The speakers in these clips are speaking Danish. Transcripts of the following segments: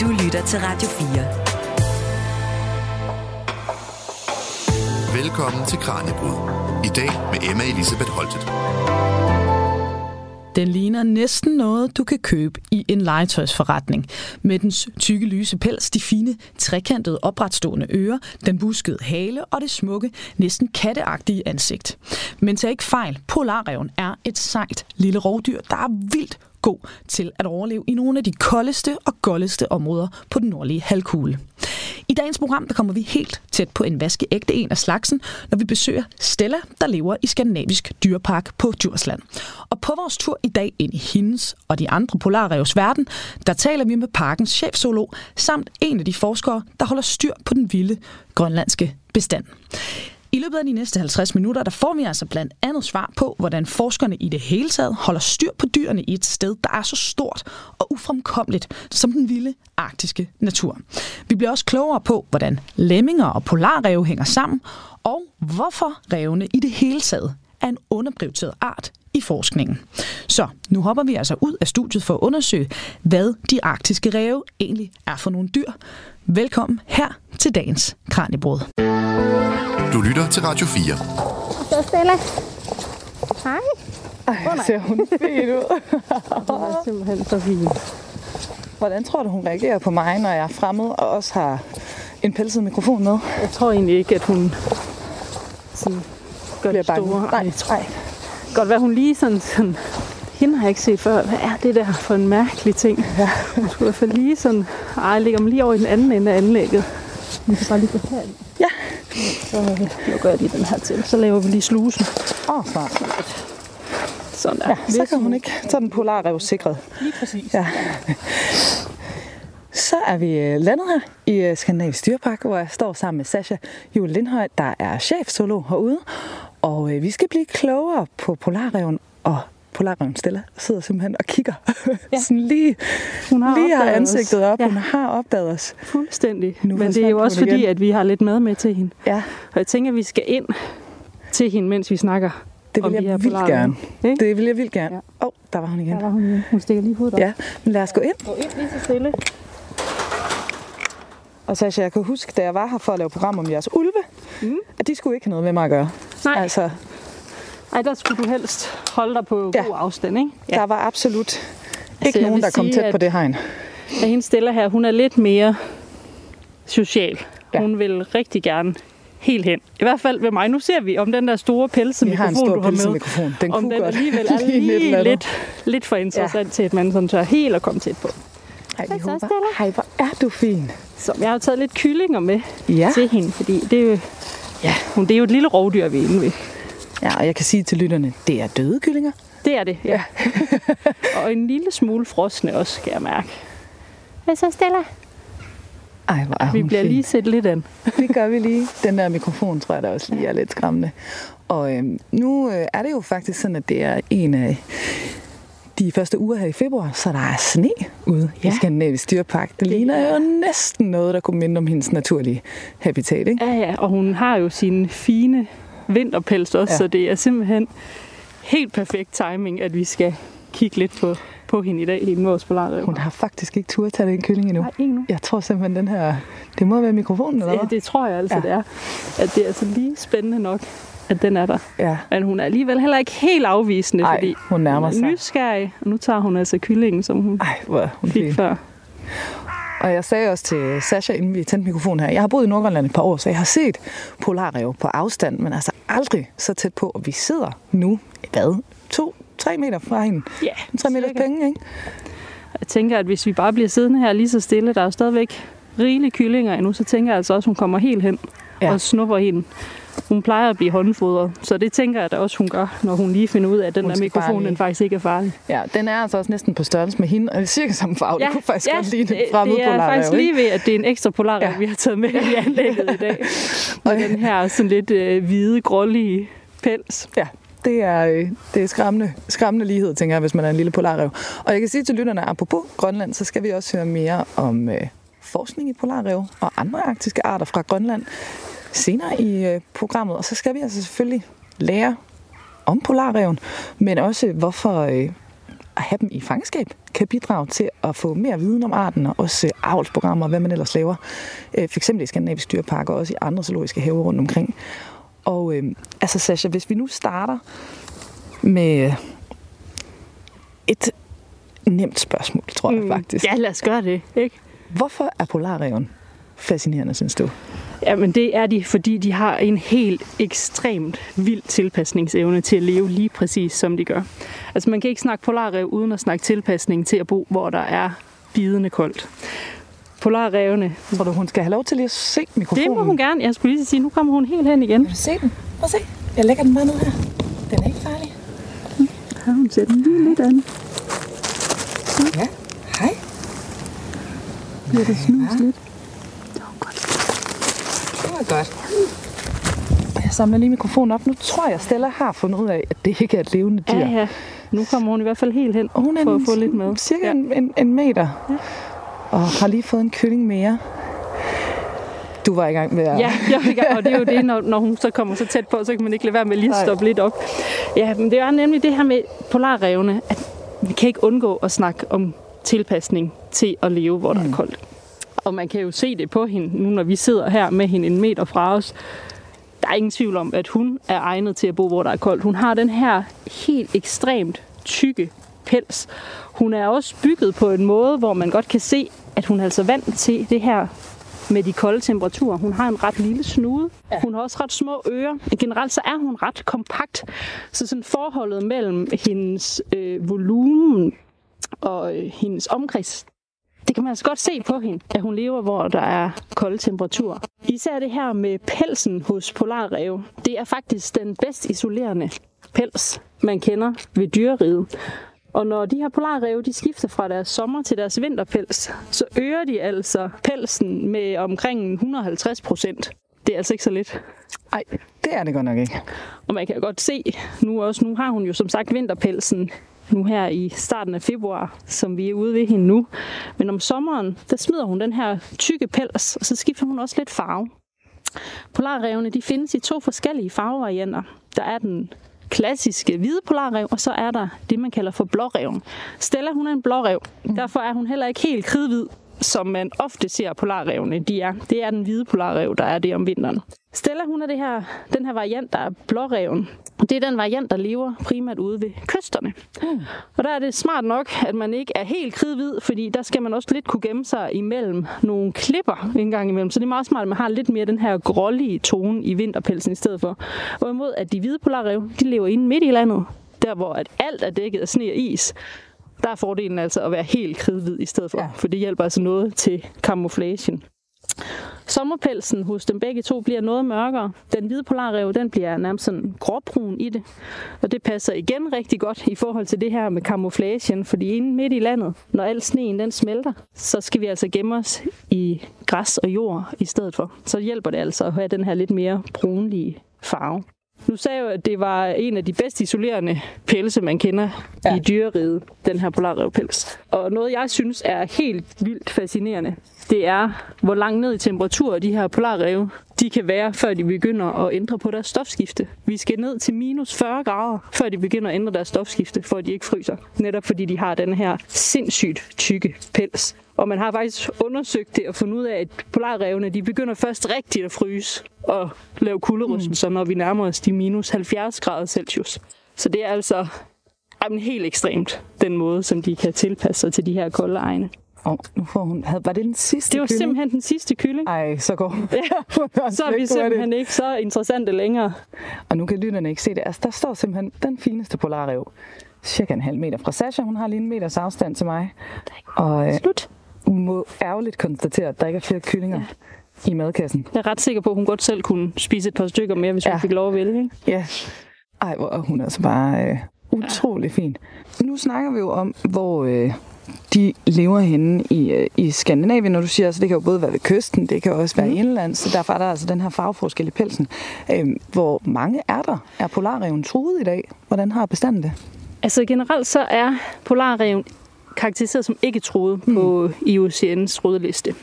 Du lytter til Radio 4. Velkommen til Kranjebrud. I dag med Emma Elisabeth Holtet. Den ligner næsten noget, du kan købe i en legetøjsforretning. Med dens tykke lyse pels, de fine, trekantede, opretstående ører, den buskede hale og det smukke, næsten katteagtige ansigt. Men tag ikke fejl, polarreven er et sejt lille rovdyr, der er vildt god til at overleve i nogle af de koldeste og goldeste områder på den nordlige halvkugle. I dagens program der kommer vi helt tæt på en vaskeægte en af slagsen, når vi besøger Stella, der lever i Skandinavisk Dyrepark på Djursland. Og på vores tur i dag ind i hendes og de andre polarrevs verden, der taler vi med parkens chefzoolog samt en af de forskere, der holder styr på den vilde grønlandske bestand. I løbet af de næste 50 minutter, der får vi altså blandt andet svar på, hvordan forskerne i det hele taget holder styr på dyrene i et sted, der er så stort og ufremkommeligt som den vilde arktiske natur. Vi bliver også klogere på, hvordan lemminger og polarrev hænger sammen, og hvorfor revne i det hele taget er en underprioriteret art i forskningen. Så nu hopper vi altså ud af studiet for at undersøge, hvad de arktiske ræve egentlig er for nogle dyr. Velkommen her til dagens Kranjebrud. Du lytter til Radio 4. Så Stella. Hej. Ej, ser hun fint ud. Du er simpelthen så fin. Hvordan tror du, hun reagerer på mig, når jeg er fremmed og også har en pelset mikrofon med? Jeg tror egentlig ikke, at hun sådan gør det store. Nej, nej. godt være, hun lige sådan, sådan hende har jeg ikke set før. Hvad er det der for en mærkelig ting? Ja. Hun skulle i hvert fald lige sådan, ej, lægger mig lige over i den anden ende af anlægget. Vi kan bare lige gå her. Ja. Så lukker jeg lige den her til. Så laver vi lige slusen. Åh, oh, smart. Sådan der. Ja, så kan hun ikke. Så er den polarrev sikret. Lige præcis. Ja. Så er vi øh, landet her i øh, Skandinavisk Dyrpark, hvor jeg står sammen med Sasha Jule Lindhøj, der er chefzoolog herude. Og øh, vi skal blive klogere på polarreven, og polarreven Stella sidder simpelthen og kigger. Ja. Sådan lige, Hun har lige har opdaget os. ansigtet op. Ja. Hun har opdaget os. Fuldstændig. Nu Men det er jo også fordi, igen. at vi har lidt mad med til hende. Ja, Og jeg tænker, at vi skal ind til hende, mens vi snakker det vil jeg vildt polarrev. gerne. Det vil jeg vildt gerne. Ja. Åh, oh, der var hun igen. Der var hun, hun stikker lige hovedet op. Ja, men lad os gå ind. Gå ind lige så stille. Og Sasha, jeg kan huske, da jeg var her for at lave program om jeres ulve, Mm. at de skulle ikke have noget med mig at gøre. Nej, Altså, Ej, der skulle du helst holde dig på Ja. god afstand, ikke? ja. der var absolut ikke Altså, nogen, der kom sige, tæt at- på det hegn. Ja, hende stiller her, hun er lidt mere social. Ja. Hun vil rigtig gerne helt hen. I hvert fald ved mig. Nu ser vi, om den der store pelse Vi har en mikrofon, stor du har med, pelsemikrofon. Den om kunne den godt alligevel er lige andet. lidt, lidt for interessant ja. til, at man sådan tør helt at komme tæt på. Ej, vi Hej så, håber. Hej, hvor er du fin. Så jeg har taget lidt kyllinger med Ja. til hende, fordi det er jo, ja, hun, det er jo et lille rovdyr, vi er inde ved. Ja, og jeg kan sige til lytterne, det er døde kyllinger. Det er det, ja. og en lille smule frosne også, skal jeg mærke. Hvad så, Stella? Ej, hvor er Vi bliver fin. lige set lidt an. Det gør vi lige. Den der mikrofon, tror jeg, der også lige er lidt skræmmende. Og øhm, nu øh, er det jo faktisk sådan, at det er en af de første uger her i februar, så der er sne ude ja. i Ja. Skandinavisk Dyrpark. Det, det ligner er- jo næsten noget, der kunne minde om hendes naturlige habitat, ikke? Ja, ja, og hun har jo sin fine vinterpels også, Ja. ja. så det er simpelthen helt perfekt timing, at vi skal kigge lidt på, på hende i dag, hende vores polarrev. Hun har faktisk ikke turde tage den kylling endnu. Nej, ikke nu. Jeg tror simpelthen, den her... Det må være mikrofonen, eller Ja, hvad? det tror jeg altså, Ja. ja. det er. At det er altså lige spændende nok, at den er der. Ja. Men hun er alligevel heller ikke helt afvisende, Ej, fordi hun nærmer er sig. nysgerrig, og nu tager hun altså kyllingen, som hun Ej, hvor hun fik fin. før. Og jeg sagde også til Sasha, inden vi tændte mikrofonen her, jeg har boet i Nordgrønland et par år, så jeg har set polarrev på afstand, men altså aldrig så tæt på, og vi sidder nu, hvad, to, tre meter fra hende. Ja, Tre meters cirka. penge, ikke? Jeg tænker, at hvis vi bare bliver siddende her lige så stille, der er jo stadigvæk rigelige kyllinger endnu, så tænker jeg altså også, at hun kommer helt hen ja. og snupper hende. Hun plejer at blive håndfodret, så det tænker jeg da også, hun gør, når hun lige finder ud af, at den Hun der mikrofon lige- den faktisk ikke er farlig. Ja, den er altså også næsten på størrelse med hende, og det er cirka samme farve. det kunne faktisk godt ligne det, fremmed det er polarrev, faktisk lige ved, at det er en ekstra polarrev, Ja. ja. vi har taget med i anlægget i dag. Og den her sådan lidt øh, hvide, grålige pels. Ja, det er, øh, det er skræmmende, skræmmende lighed, tænker jeg, hvis man er en lille polarrev. Og jeg kan sige til lytterne, apropos Grønland, så skal vi også høre mere om øh, forskning i polarrev og andre arktiske arter fra Grønland senere i øh, programmet. Og så skal vi altså selvfølgelig lære om polarreven, men også hvorfor, øh, at have dem i fangenskab kan bidrage til at få mere viden om arten, og også avlsprogrammer, hvad man ellers laver. Øh, for eksempel i Skandinavisk Dyrpark, og også i andre zoologiske haver rundt omkring. Og øh, altså Sasha, hvis vi nu starter med et nemt spørgsmål, tror jeg faktisk. Ja, lad os gøre det, ikke? Hvorfor er polarreven fascinerende, synes du? Jamen det er de, fordi de har en helt ekstremt vild tilpasningsevne til at leve lige præcis som de gør. Altså man kan ikke snakke polarrev uden at snakke tilpasning til at bo, hvor der er bidende koldt. Polarrevene... Tror du, hun skal have lov til lige at se mikrofonen? Det må hun gerne. Jeg skulle lige sige, nu kommer hun helt hen igen. Vil du se den? Prøv at se. Jeg lægger den bare ned her. Den er ikke farlig. Ja, hun ser den lige lidt an. Ja. Hej. Bliver det snus lidt? Var godt. Jeg samler lige mikrofonen op. Nu tror jeg, Stella har fundet ud af, at det ikke er et levende dyr. Ja, ja. Nu kommer hun i hvert fald helt hen hun er for at få lidt med. cirka Ja. en, en, en meter. Ja. Og har lige fået en kylling mere. Du var i gang med at... Ja, jeg vil gerne- og det er jo det, når, når hun så kommer så tæt på, så kan man ikke lade være med lige at Nej. stoppe lidt op. Ja, men det er nemlig det her med polarrevne, at vi kan ikke undgå at snakke om tilpasning til at leve, hvor der er koldt. Og man kan jo se det på hende, nu når vi sidder her med hende en meter fra os. Der er ingen tvivl om, at hun er egnet til at bo, hvor der er koldt. Hun har den her helt ekstremt tykke pels. Hun er også bygget på en måde, hvor man godt kan se, at hun er altså vant til det her med de kolde temperaturer. Hun har en ret lille snude. Ja. Hun har også ret små ører. Generelt så er hun ret kompakt. Så sådan forholdet mellem hendes øh, volumen og øh, hendes omkreds, det kan man altså godt se på hende, at hun lever, hvor der er kolde temperaturer. Især det her med pelsen hos polarrev, det er faktisk den bedst isolerende pels, man kender ved dyreriget. Og når de her polarrev, de skifter fra deres sommer til deres vinterpels, så øger de altså pelsen med omkring 150 procent. Det er altså ikke så lidt. Ej, det er det godt nok ikke. Og man kan godt se, nu også, nu har hun jo som sagt vinterpelsen nu her i starten af februar, som vi er ude ved hende nu. Men om sommeren, der smider hun den her tykke pels, og så skifter hun også lidt farve. Polarrevne, de findes i to forskellige farvevarianter. Der er den klassiske hvide polarrev, og så er der det, man kalder for blåreven. Stella, hun er en blårev. Derfor er hun heller ikke helt kridhvid, som man ofte ser polarrevne. De er. Det er den hvide polarrev, der er det om vinteren. Stella, hun er det her, den her variant, der er blåreven. Det er den variant, der lever primært ude ved kysterne. Mm. Og der er det smart nok, at man ikke er helt kridhvid, fordi der skal man også lidt kunne gemme sig imellem nogle klipper en gang imellem. Så det er meget smart, at man har lidt mere den her grålige tone i vinterpelsen i stedet for. Hvorimod at de hvide polarrev, de lever inde midt i landet, der hvor at alt er dækket af sne og is. Der er fordelen altså at være helt kridhvid i stedet for, ja. for det hjælper altså noget til camouflagen. Sommerpelsen hos dem begge to bliver noget mørkere. Den hvide polarrev, den bliver nærmest sådan gråbrun i det. Og det passer igen rigtig godt i forhold til det her med camouflagen, fordi inde midt i landet, når al sneen den smelter, så skal vi altså gemme os i græs og jord i stedet for. Så hjælper det altså at have den her lidt mere brunlige farve. Nu sagde jeg jo, at det var en af de bedst isolerende pelse, man kender ja. i dyreriget, den her polarrevpels. Og noget, jeg synes er helt vildt fascinerende, det er, hvor langt ned i temperatur de her polarrev, de kan være, før de begynder at ændre på deres stofskifte. Vi skal ned til minus 40 grader, før de begynder at ændre deres stofskifte, for at de ikke fryser. Netop fordi de har den her sindssygt tykke pels. Og man har faktisk undersøgt det og fundet ud af, at polarrevne de begynder først rigtigt at fryse og lave kulderystelser, mm. når vi nærmer os de minus 70 grader Celsius. Så det er altså jamen, helt ekstremt, den måde, som de kan tilpasse sig til de her kolde egne. Og nu får hun... Havde- Var det den sidste Det var kylling? simpelthen den sidste kylling. Ej, så går. Ja, så er vi simpelthen ikke så interessante længere. Og nu kan lytterne ikke se det. Altså, der står simpelthen den fineste polarrev. Cirka en halv meter fra Sasha. Hun har lige en meters afstand til mig. Og øh, Slut. hun må ærgerligt konstatere, at der ikke er flere kyllinger ja. i madkassen. Jeg er ret sikker på, at hun godt selv kunne spise et par stykker mere, hvis ja. Ja. hun fik lov at vælge. Ikke? Ja. Ej, hvor er hun altså bare øh, utrolig fin. Nu snakker vi jo om, hvor øh, de lever henne i, øh, i Skandinavien, når du siger, altså det kan jo både være ved kysten, det kan også være mm. indlands, så derfor er der altså den her farveforskel i pelsen. Øh, hvor mange er der? Er polarreven truet i dag? Hvordan har bestanden det? Altså generelt så er polarreven karakteriseret som ikke troet mm. på IUCN's rødliste.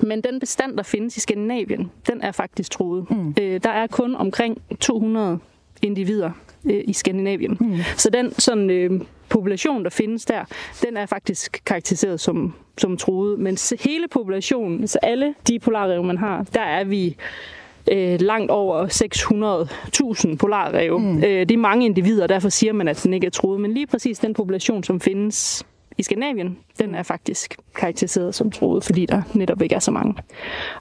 Men den bestand, der findes i Skandinavien, den er faktisk truet. Mm. Øh, der er kun omkring 200 individer øh, i Skandinavien. Mm. Så den sådan, øh, population, der findes der, den er faktisk karakteriseret som, som truet. Men hele populationen, så alle de polarrev, man har, der er vi øh, langt over 600.000 polarrev. Mm. Øh, det er mange individer, derfor siger man, at den ikke er truet. Men lige præcis den population, som findes i Skandinavien, den er faktisk karakteriseret som truet, fordi der netop ikke er så mange.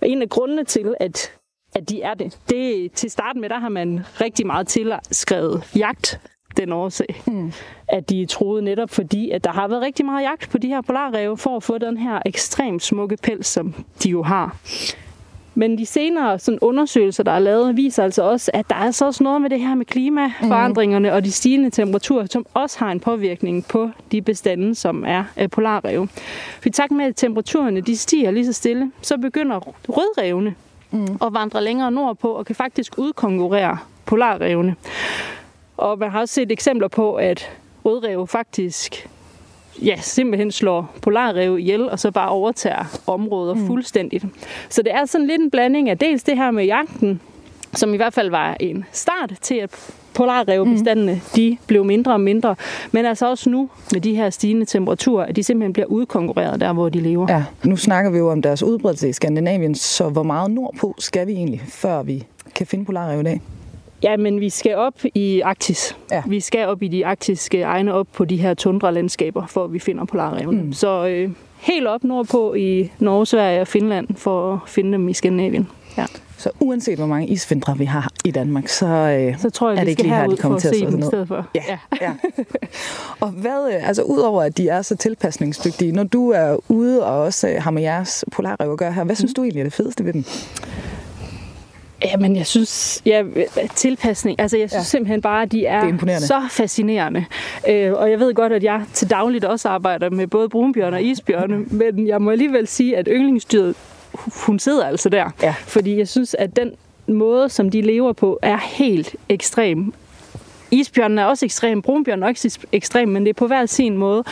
Og en af grundene til, at, at de er det, det til starten med, der har man rigtig meget tilskrevet jagt den årsag, mm. at de er truet netop fordi, at der har været rigtig meget jagt på de her polarrev for at få den her ekstremt smukke pels, som de jo har. Men de senere sådan, undersøgelser, der er lavet, viser altså også, at der er altså også noget med det her med klimaforandringerne mm. og de stigende temperaturer, som også har en påvirkning på de bestande, som er af polarrev. For i takt med, at temperaturerne de stiger lige så stille, så begynder rødrevne mm. at vandre længere nordpå og kan faktisk udkonkurrere polarrevne. Og man har også set eksempler på, at rødrev faktisk ja, simpelthen slår polarrev ihjel, og så bare overtager områder mm. fuldstændigt. Så det er sådan lidt en blanding af dels det her med jagten, som i hvert fald var en start til, at polarrevbestandene, mm. de blev mindre og mindre. Men altså også nu, med de her stigende temperaturer, at de simpelthen bliver udkonkurreret der, hvor de lever. Ja, nu snakker vi jo om deres udbredelse i Skandinavien, så hvor meget nordpå skal vi egentlig, før vi kan finde polarrev i dag? Ja, men vi skal op i Arktis. Ja. Vi skal op i de arktiske egne, op på de her tundralandskaber, for at vi finder polarrevene. Mm. Så øh, helt op nordpå i Norge, Sverige og Finland, for at finde dem i Skandinavien. Ja. Så uanset hvor mange isvintre vi har i Danmark, så, øh, så tror jeg, er det ikke lige her, de kommer til at se dem i stedet for. Ja, ja. og hvad, øh, altså udover at de er så tilpasningsdygtige, når du er ude og også øh, har med jeres polarrev at gøre her, hvad synes mm. du egentlig er det fedeste ved dem? Jamen, jeg synes, ja, tilpasning, altså jeg synes ja. simpelthen bare, at de er, er så fascinerende. Øh, og jeg ved godt, at jeg til dagligt også arbejder med både brunbjørn og isbjørne, men jeg må alligevel sige, at yndlingsdyret, hun sidder altså der. Ja. Fordi jeg synes, at den måde, som de lever på, er helt ekstrem. Isbjørnen er også ekstrem, brunbjørnen er også ekstrem, men det er på hver sin måde.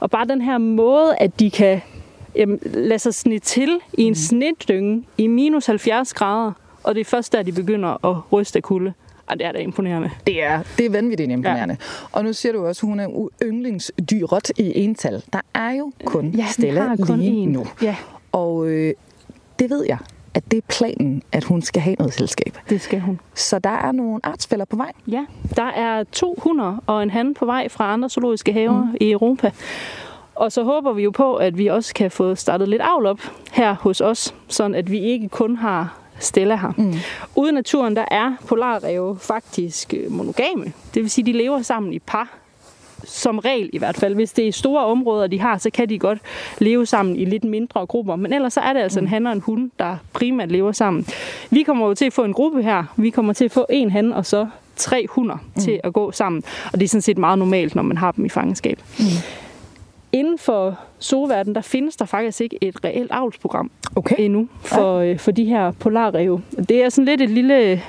Og bare den her måde, at de kan jamen, lade sig snit til i en mm. snitdynge i minus 70 grader, og det er først der, de begynder at ryste af kulde. Og det er da imponerende. Det er, det er vanvittigt imponerende. Ja. Og nu siger du også, at hun er yndlingsdyret i ental. Der er jo kun ja, Stella kun lige en. nu. Ja. Og øh, det ved jeg, at det er planen, at hun skal have noget selskab. Det skal hun. Så der er nogle artsfælder på vej? Ja, der er to hunder og en han på vej fra andre zoologiske haver mm. i Europa. Og så håber vi jo på, at vi også kan få startet lidt avl op her hos os, sådan at vi ikke kun har Stella her. Mm. Ude i naturen, der er polarræve faktisk øh, monogame. Det vil sige, de lever sammen i par. Som regel i hvert fald. Hvis det er store områder, de har, så kan de godt leve sammen i lidt mindre grupper. Men ellers så er det altså mm. en han og en hund, der primært lever sammen. Vi kommer jo til at få en gruppe her. Vi kommer til at få en han og så tre hunder mm. til at gå sammen. Og det er sådan set meget normalt, når man har dem i fangenskab. Mm inden for zooverdenen, der findes der faktisk ikke et reelt avlsprogram okay. endnu for, ja. Øh, for de her polarrev. Det er sådan lidt et lille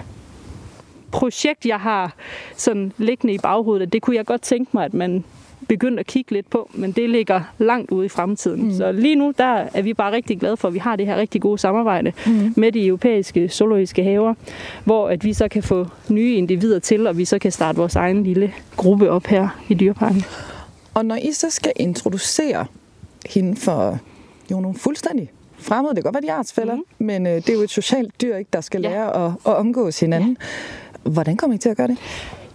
projekt, jeg har sådan liggende i baghovedet, det kunne jeg godt tænke mig, at man begyndte at kigge lidt på, men det ligger langt ude i fremtiden. Mm. Så lige nu, der er vi bare rigtig glade for, at vi har det her rigtig gode samarbejde mm. med de europæiske zoologiske haver, hvor at vi så kan få nye individer til, og vi så kan starte vores egen lille gruppe op her i Dyreparken. Og når I så skal introducere hende for jo nogle fuldstændig fremmede, det kan godt være, de er artsfælder, mm. men øh, det er jo et socialt dyr, ikke, der skal ja. lære at, at omgås hinanden. Ja. Hvordan kommer I til at gøre det?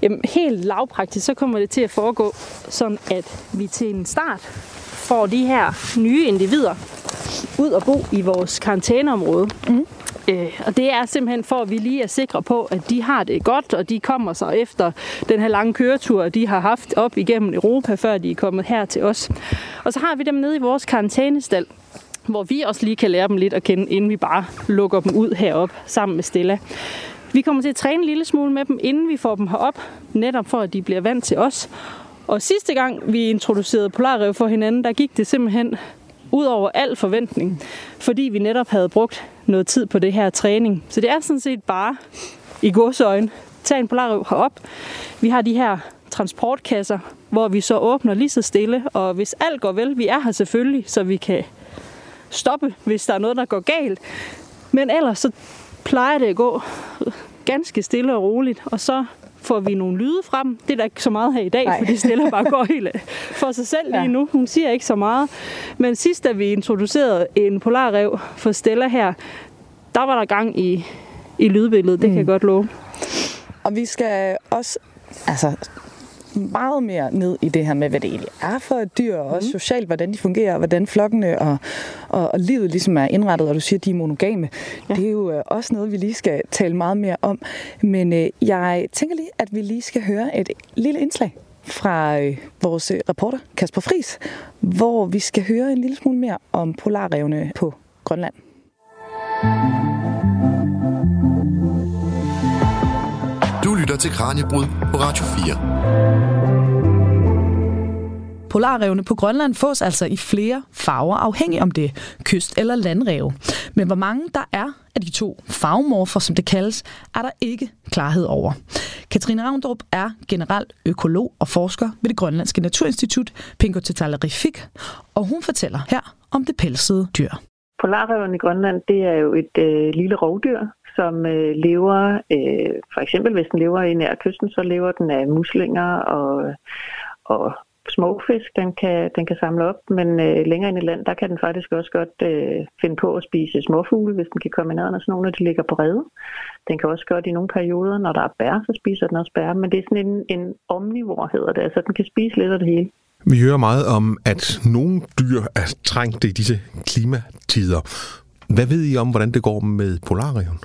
Jamen, helt lavpraktisk, så kommer det til at foregå sådan, at vi til en start får de her nye individer ud og bo i vores karantæneområde. Mm. Øh, og det er simpelthen for, at vi lige er sikre på, at de har det godt, og de kommer så efter den her lange køretur, de har haft op igennem Europa, før de er kommet her til os. Og så har vi dem nede i vores karantænestal, hvor vi også lige kan lære dem lidt at kende, inden vi bare lukker dem ud herop sammen med Stella. Vi kommer til at træne en lille smule med dem, inden vi får dem herop, netop for at de bliver vant til os. Og sidste gang vi introducerede polarrev for hinanden, der gik det simpelthen ud over al forventning, fordi vi netop havde brugt noget tid på det her træning. Så det er sådan set bare i godsøjen. Tag en polarøv herop. Vi har de her transportkasser, hvor vi så åbner lige så stille, og hvis alt går vel, vi er her selvfølgelig, så vi kan stoppe, hvis der er noget, der går galt. Men ellers så plejer det at gå ganske stille og roligt, og så får vi nogle lyde frem. Det er der ikke så meget her i dag, Nej. fordi Stella bare går helt for sig selv lige nu. Hun siger ikke så meget. Men sidst, da vi introducerede en polarrev for Stella her, der var der gang i, i lydbilledet, det mm. kan jeg godt love. Og vi skal også altså, meget mere ned i det her med, hvad det egentlig er for et dyr, og også mm. socialt, hvordan de fungerer, og hvordan flokkene og, og, og livet ligesom er indrettet, og du siger, at de er monogame. Ja. Det er jo øh, også noget, vi lige skal tale meget mere om. Men øh, jeg tænker lige, at vi lige skal høre et lille indslag fra øh, vores øh, reporter Kasper Fris, hvor vi skal høre en lille smule mere om polarrevne på Grønland. Du lytter til Kranjebrud på Radio 4. Polarrevne på Grønland fås altså i flere farver, afhængig om det er kyst- eller landrev. Men hvor mange der er af de to farvemorfer, som det kaldes, er der ikke klarhed over. Katrine Ravndrup er general økolog og forsker ved det Grønlandske Naturinstitut Pinkotetallerifik, og hun fortæller her om det pelsede dyr. Polarreven i Grønland, det er jo et øh, lille rovdyr, som øh, lever, øh, for eksempel hvis den lever i nær kysten, så lever den af muslinger og, og småfisk, den kan, den kan samle op, men øh, længere ind i land, der kan den faktisk også godt øh, finde på at spise småfugle, hvis den kan komme ned nærheden af sådan nogle, når de ligger på rede. Den kan også gøre det i nogle perioder, når der er bær, så spiser den også bær, men det er sådan en, en omnivor, hedder det, altså den kan spise lidt af det hele. Vi hører meget om, at nogle dyr er trængt i disse klimatider. Hvad ved I om, hvordan det går med polarion?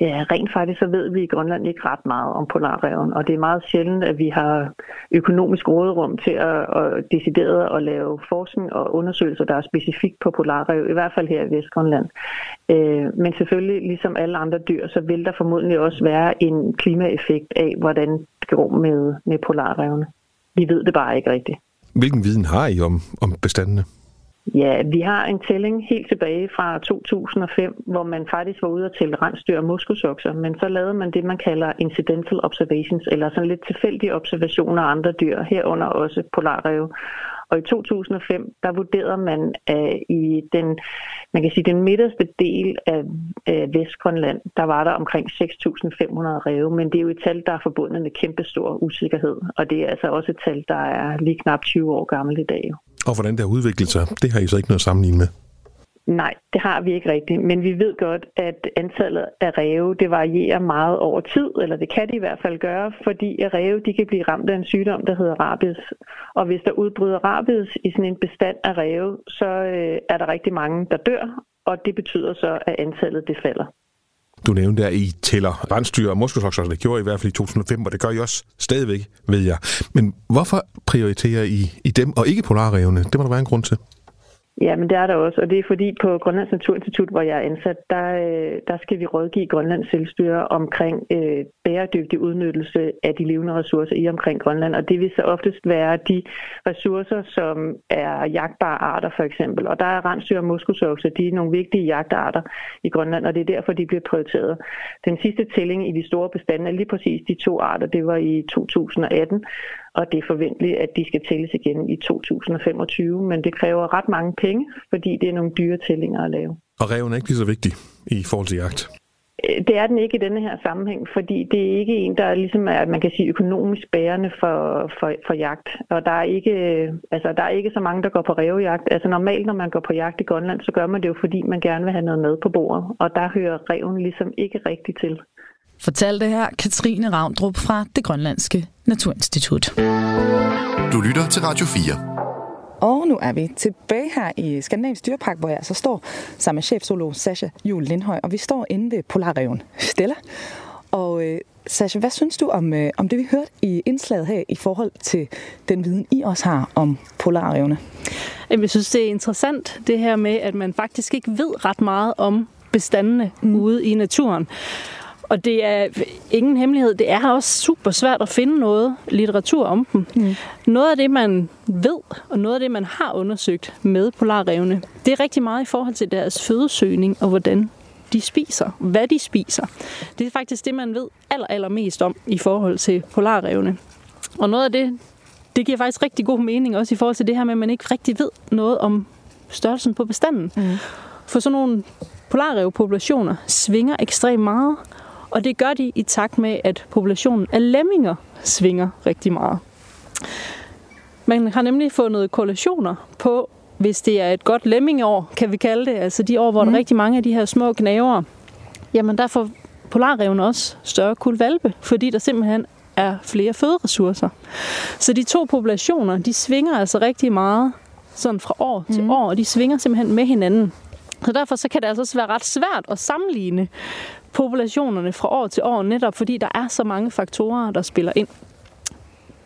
Ja, rent faktisk så ved vi i Grønland ikke ret meget om polarreven, og det er meget sjældent, at vi har økonomisk råderum til at, at decidere at lave forskning og undersøgelser, der er specifikt på polarrev, i hvert fald her i Vestgrønland. Øh, men selvfølgelig, ligesom alle andre dyr, så vil der formodentlig også være en klimaeffekt af, hvordan det går med, med polarrevene. Vi ved det bare ikke rigtigt. Hvilken viden har I om, om bestandene? Ja, vi har en tælling helt tilbage fra 2005, hvor man faktisk var ude at tælle rensdyr og muskelsokser, men så lavede man det, man kalder incidental observations, eller sådan lidt tilfældige observationer af andre dyr, herunder også polarrev. Og i 2005, der vurderede man at i den, man kan sige, den midterste del af, Vestgrønland, der var der omkring 6.500 ræve, men det er jo et tal, der er forbundet med kæmpe stor usikkerhed, og det er altså også et tal, der er lige knap 20 år gammelt i dag. Og hvordan det har udviklet sig, det har I så ikke noget at sammenligne med? Nej, det har vi ikke rigtigt, men vi ved godt, at antallet af ræve, det varierer meget over tid, eller det kan de i hvert fald gøre, fordi ræve, de kan blive ramt af en sygdom, der hedder rabies. Og hvis der udbryder rabies i sådan en bestand af ræve, så øh, er der rigtig mange, der dør, og det betyder så, at antallet det falder. Du nævnte, at I tæller rensdyr og muskelsokser, det gjorde I i hvert fald i 2005, og det gør I også stadigvæk, ved jeg. Men hvorfor prioriterer I, I dem og ikke polarrevene? Det må der være en grund til. Ja, men det er der også, og det er fordi på Grønlands Naturinstitut, hvor jeg er ansat, der, øh, der skal vi rådgive Grønlands selvstyre omkring øh, bæredygtig udnyttelse af de levende ressourcer i omkring Grønland, og det vil så oftest være de ressourcer, som er jagtbare arter for eksempel, og der er rensdyr og muskelsokser, de er nogle vigtige jagtarter i Grønland, og det er derfor, de bliver prioriteret. Den sidste tælling i de store bestande er lige præcis de to arter, det var i 2018, og det er forventeligt, at de skal tælles igen i 2025, men det kræver ret mange penge, fordi det er nogle dyre tællinger at lave. Og reven er ikke lige så vigtig i forhold til jagt? Øh, det er den ikke i denne her sammenhæng, fordi det er ikke en, der ligesom er, man kan sige, økonomisk bærende for, for, for jagt. Og der er, ikke, altså, der er ikke så mange, der går på revjagt. Altså normalt, når man går på jagt i Grønland, så gør man det jo, fordi man gerne vil have noget med på bordet. Og der hører reven ligesom ikke rigtigt til fortalte her Katrine Ravndrup fra det Grønlandske Naturinstitut. Du lytter til Radio 4. Og nu er vi tilbage her i Skandinavisk Dyrepark, hvor jeg så står sammen med chefzoolog Sasha Jul Lindhøj, og vi står inde ved Polarreven Stella. Og øh, Sasha, hvad synes du om, øh, om det, vi hørte i indslaget her i forhold til den viden, I også har om polarrevne? Jeg synes, det er interessant det her med, at man faktisk ikke ved ret meget om bestandene mm. ude i naturen. Og det er ingen hemmelighed, det er også super svært at finde noget litteratur om dem. Mm. Noget af det, man ved, og noget af det, man har undersøgt med polarrevne, det er rigtig meget i forhold til deres fødesøgning og hvordan de spiser, hvad de spiser. Det er faktisk det, man ved aller, allermest om i forhold til polarrevne. Og noget af det, det giver faktisk rigtig god mening, også i forhold til det her med, at man ikke rigtig ved noget om størrelsen på bestanden. Mm. For sådan nogle polarrevpopulationer svinger ekstremt meget, Og det gør de i takt med, at populationen af lemminger svinger rigtig meget. Man har nemlig fundet korrelationer på, hvis det er et godt lemmingeår, kan vi kalde det, altså de år, hvor mm. der er rigtig mange af de her små knæver, jamen der får polarreven også større kulvalpe, fordi der simpelthen er flere føderessourcer. Så de to populationer, de svinger altså rigtig meget sådan fra år til mm. år, og de svinger simpelthen med hinanden. Så derfor så kan det altså også være ret svært at sammenligne populationerne fra år til år, netop fordi der er så mange faktorer, der spiller ind.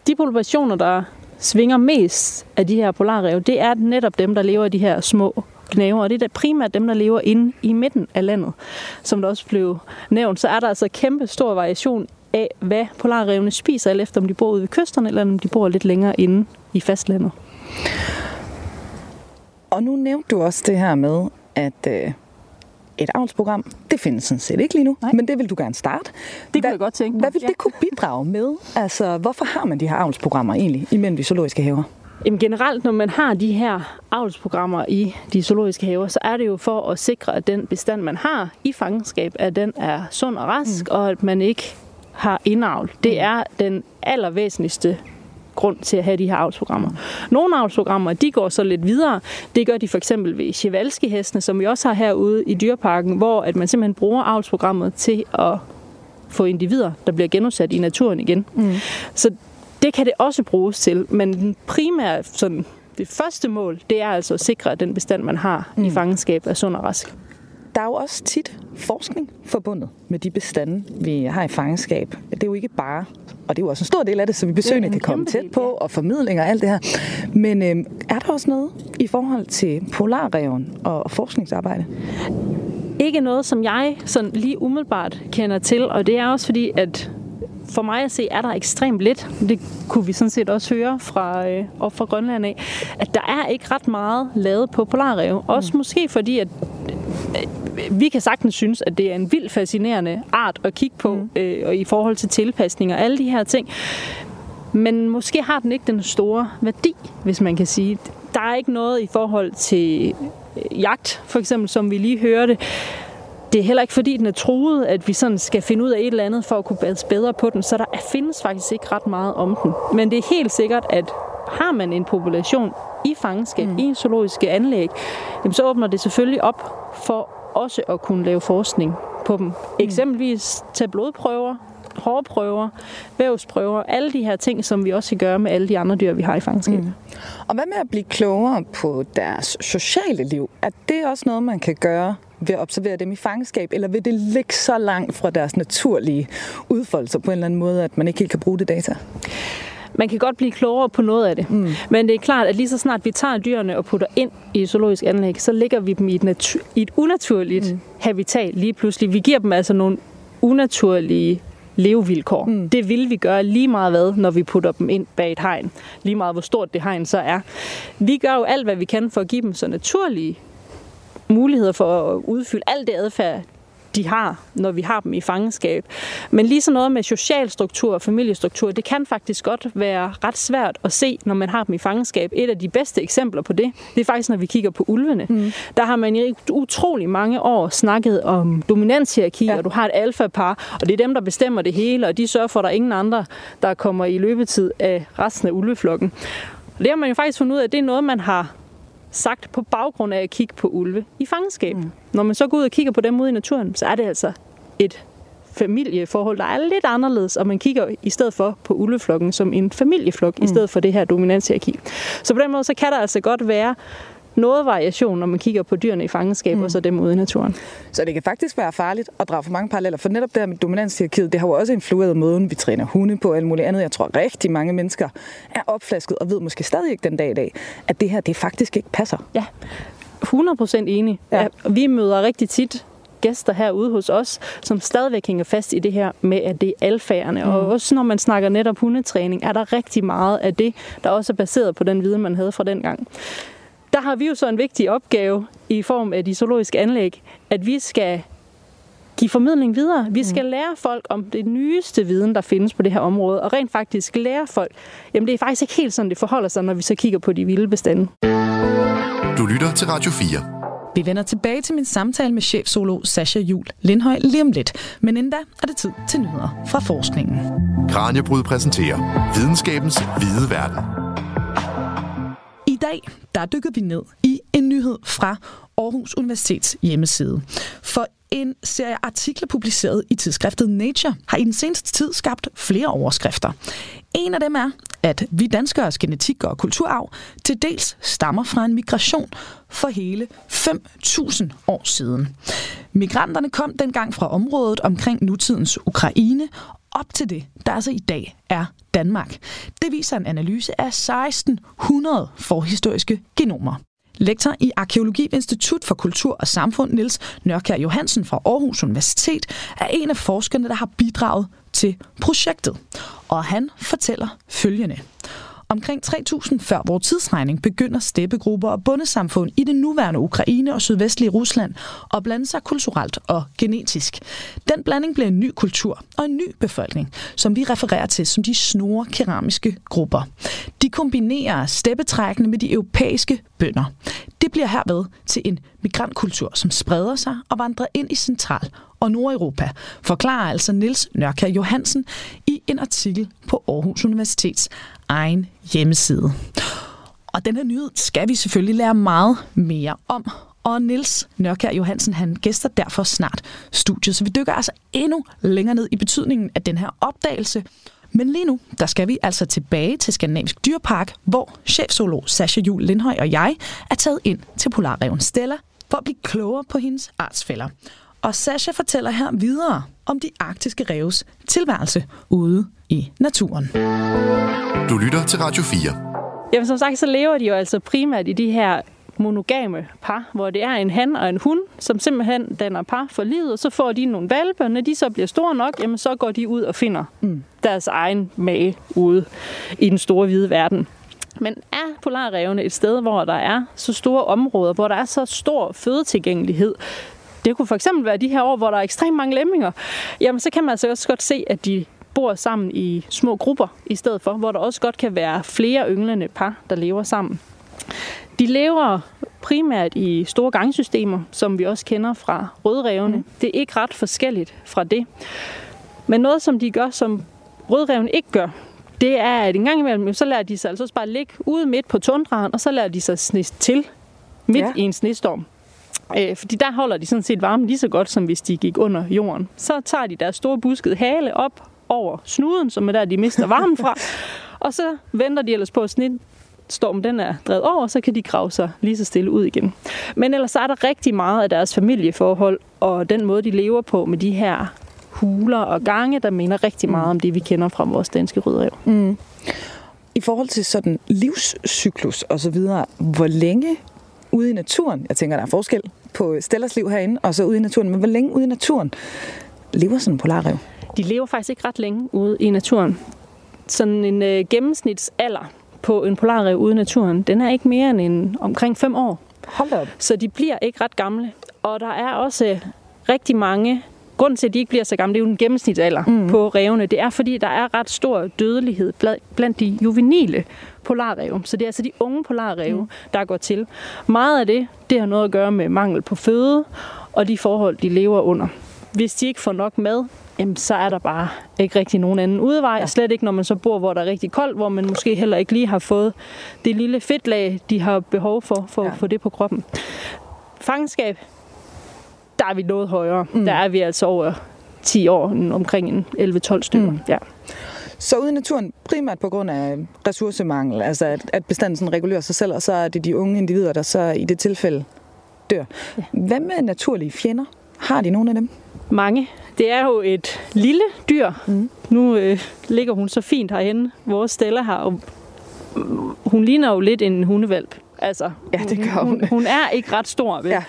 De populationer, der svinger mest af de her polarrev, det er netop dem, der lever i de her små knæver, og det er primært dem, der lever inde i midten af landet. Som der også blev nævnt, så er der altså kæmpe stor variation af, hvad polarrevene spiser, alt efter om de bor ude ved kysterne, eller om de bor lidt længere inde i fastlandet. Og nu nævnte du også det her med, at øh, et avlsprogram, det findes sådan set ikke lige nu, Nej. men det vil du gerne starte. Det kunne jeg godt tænke mig. Hvad vil det kunne bidrage med? Altså, hvorfor har man de her avlsprogrammer egentlig imellem de zoologiske haver? Jamen generelt, når man har de her avlsprogrammer i de zoologiske haver, så er det jo for at sikre, at den bestand, man har i fangenskab, at den er sund og rask, mm. og at man ikke har indavl. Det mm. er den allervæsentligste grund til at have de her avlsprogrammer. Nogle avlsprogrammer, de går så lidt videre. Det gør de for eksempel ved Chevalski-hestene, som vi også har herude i dyreparken, hvor at man simpelthen bruger avlsprogrammet til at få individer, der bliver genudsat i naturen igen. Mm. Så det kan det også bruges til, men den primære sådan, det første mål, det er altså at sikre, at den bestand, man har mm. i fangenskab, er sund og rask. Der er jo også tit forskning forbundet med de bestande, vi har i fangenskab. Det er jo ikke bare, og det er jo også en stor del af det, så vi besøgende kan komme tæt på, og formidling og alt det her. Men øh, er der også noget i forhold til polarreven og forskningsarbejde? Ikke noget, som jeg sådan lige umiddelbart kender til, og det er også fordi, at for mig at se, er der ekstremt lidt. Det kunne vi sådan set også høre fra, øh, op fra Grønland af, at der er ikke ret meget lavet på polarrev. Også mm. måske fordi, at vi kan sagtens synes, at det er en vildt fascinerende art at kigge på, mm. øh, og i forhold til tilpasning og alle de her ting. Men måske har den ikke den store værdi, hvis man kan sige. Der er ikke noget i forhold til øh, jagt, for eksempel, som vi lige hørte det er heller ikke fordi, den er truet, at vi sådan skal finde ud af et eller andet for at kunne bades bedre på den, så der findes faktisk ikke ret meget om den. Men det er helt sikkert, at har man en population i fangenskab, mm. i zoologiske anlæg, jamen så åbner det selvfølgelig op for også at kunne lave forskning på dem. Mm. Eksempelvis tage blodprøver, hårprøver, vævsprøver, alle de her ting, som vi også kan gøre med alle de andre dyr, vi har i fangenskab. Mm. Og hvad med at blive klogere på deres sociale liv? Er det også noget, man kan gøre ved at observere dem i fangenskab, eller vil det ligge så langt fra deres naturlige udfoldelser på en eller anden måde, at man ikke helt kan bruge det data? Man kan godt blive klogere på noget af det. Mm. Men det er klart, at lige så snart vi tager dyrene og putter ind i et zoologisk anlæg, så ligger vi dem i et, natu- i et unaturligt mm. habitat lige pludselig. Vi giver dem altså nogle unaturlige levevilkår. Mm. Det vil vi gøre lige meget hvad, når vi putter dem ind bag et hegn. Lige meget hvor stort det hegn så er. Vi gør jo alt, hvad vi kan for at give dem så naturlige muligheder for at udfylde alt det adfærd, de har, når vi har dem i fangenskab. Men lige så noget med social struktur og familiestruktur, det kan faktisk godt være ret svært at se, når man har dem i fangenskab. Et af de bedste eksempler på det, det er faktisk, når vi kigger på ulvene. Mm. Der har man i utrolig mange år snakket om dominanshierarki, ja. og du har et alfapar, og det er dem, der bestemmer det hele, og de sørger for, at der er ingen andre, der kommer i løbetid af resten af ulveflokken. Det har man jo faktisk fundet ud af, at det er noget, man har sagt på baggrund af at kigge på ulve i fangenskab. Mm. Når man så går ud og kigger på dem ude i naturen, så er det altså et familieforhold, der er lidt anderledes, og man kigger i stedet for på ulveflokken som en familieflok, mm. i stedet for det her dominanshierarki. Så på den måde, så kan der altså godt være noget variation, når man kigger på dyrene i fangenskab, mm. og så dem ude i naturen. Så det kan faktisk være farligt at drage for mange paralleller, for netop det her med dominanshierarkiet, det har jo også influeret måden, vi træner hunde på og alt muligt andet. Jeg tror rigtig mange mennesker er opflasket og ved måske stadig ikke den dag i dag, at det her, det faktisk ikke passer. Ja, 100% enig. Ja. Vi møder rigtig tit gæster herude hos os, som stadigvæk hænger fast i det her med, at det er alfagerne. Mm. Og også når man snakker netop hundetræning, er der rigtig meget af det, der også er baseret på den viden, man havde fra den gang der har vi jo så en vigtig opgave i form af de zoologiske anlæg, at vi skal give formidling videre. Vi skal mm. lære folk om det nyeste viden, der findes på det her område, og rent faktisk lære folk, jamen det er faktisk ikke helt sådan, det forholder sig, når vi så kigger på de vilde bestande. Du lytter til Radio 4. Vi vender tilbage til min samtale med chefsolo Sasha Jul Lindhøj lige om lidt, men inden da er det tid til nyheder fra forskningen. Kranjebrud præsenterer videnskabens hvide verden. I dag der dykker vi ned i en nyhed fra Aarhus Universitets hjemmeside. For en serie artikler publiceret i tidsskriftet Nature har i den seneste tid skabt flere overskrifter. En af dem er, at vi danskers genetik og kulturarv til dels stammer fra en migration for hele 5.000 år siden. Migranterne kom dengang fra området omkring nutidens Ukraine op til det, der altså i dag er Danmark. Det viser en analyse af 1600 forhistoriske genomer. Lektor i Arkeologi ved Institut for Kultur og Samfund, Niels Nørkær Johansen fra Aarhus Universitet, er en af forskerne, der har bidraget til projektet. Og han fortæller følgende. Omkring 3000 før vores tidsregning begynder steppegrupper og bundesamfund i det nuværende Ukraine og sydvestlige Rusland at blande sig kulturelt og genetisk. Den blanding bliver en ny kultur og en ny befolkning, som vi refererer til som de snore keramiske grupper. De kombinerer steppetrækkene med de europæiske bønder. Det bliver herved til en migrantkultur, som spreder sig og vandrer ind i Central- og Nordeuropa, forklarer altså Niels Nørkær Johansen i en artikel på Aarhus Universitets egen hjemmeside. Og den her nyhed skal vi selvfølgelig lære meget mere om. Og Nils Nørkær Johansen, han gæster derfor snart studiet, så vi dykker altså endnu længere ned i betydningen af den her opdagelse. Men lige nu, der skal vi altså tilbage til Skandinavisk Dyrpark, hvor chefzoolog Sasha Jul Lindhøj og jeg er taget ind til polarreven Stella for at blive klogere på hendes artsfælder. Og Sasha fortæller her videre om de arktiske reves tilværelse ude i naturen. Du lytter til Radio 4. Jamen som sagt, så lever de jo altså primært i de her monogame par, hvor det er en han og en hun, som simpelthen danner par for livet, og så får de nogle valpe, og når de så bliver store nok, jamen så går de ud og finder mm. deres egen mage ude i den store hvide verden. Men er polarrevene et sted, hvor der er så store områder, hvor der er så stor fødetilgængelighed, det kunne for eksempel være de her år, hvor der er ekstremt mange lemminger, jamen så kan man altså også godt se, at de bor sammen i små grupper i stedet for, hvor der også godt kan være flere ynglende par, der lever sammen. De lever primært i store gangsystemer, som vi også kender fra rødrevne. Mm. Det er ikke ret forskelligt fra det. Men noget, som de gør, som rødrevne ikke gør, det er, at en gang imellem, så lærer de sig altså bare ligge ude midt på tundraen, og så lærer de sig snist til midt ja. i en snestorm. Øh, fordi der holder de sådan set varmen lige så godt, som hvis de gik under jorden. Så tager de deres store buskede hale op over snuden, som er der, de mister varmen fra. og så venter de ellers på, at stormen den er drevet over, så kan de grave sig lige så stille ud igen. Men ellers er der rigtig meget af deres familieforhold og den måde, de lever på med de her huler og gange, der minder rigtig meget om det, vi kender fra vores danske rødrev. Mm. I forhold til sådan livscyklus og så videre, hvor længe ude i naturen, jeg tænker, der er forskel på Stellers liv herinde og så ude i naturen, men hvor længe ude i naturen lever sådan en polarrev? De lever faktisk ikke ret længe ude i naturen. Sådan en øh, gennemsnitsalder på en polarrev ude i naturen, den er ikke mere end en, omkring 5 år. Hold op. Så de bliver ikke ret gamle. Og der er også rigtig mange Grunden til, at de ikke bliver så gamle, det er jo en gennemsnitsalder mm. på revene. Det er, fordi der er ret stor dødelighed blandt de juvenile polarrev. Så det er altså de unge polarrev, mm. der går til. Meget af det, det har noget at gøre med mangel på føde og de forhold, de lever under. Hvis de ikke får nok mad, jamen, så er der bare ikke rigtig nogen anden udvej. Ja. Slet ikke, når man så bor, hvor der er rigtig koldt, hvor man måske heller ikke lige har fået det lille fedtlag, de har behov for, for ja. at få det på kroppen. Fangenskab, der er vi noget højere. Mm. Der er vi altså over 10 år, omkring 11-12 stykker. Mm. Ja. Så ude i naturen, primært på grund af ressourcemangel, altså at, at bestanden sådan regulerer sig selv, og så er det de unge individer, der så i det tilfælde dør. Ja. Hvad med naturlige fjender? Har de nogen af dem? Mange. Det er jo et lille dyr. Mm. Nu øh, ligger hun så fint herhenne. Vores Stella her. Og hun ligner jo lidt en hundevalp. Altså, ja, det gør hun. Hun, hun er ikke ret stor, vel? Ja.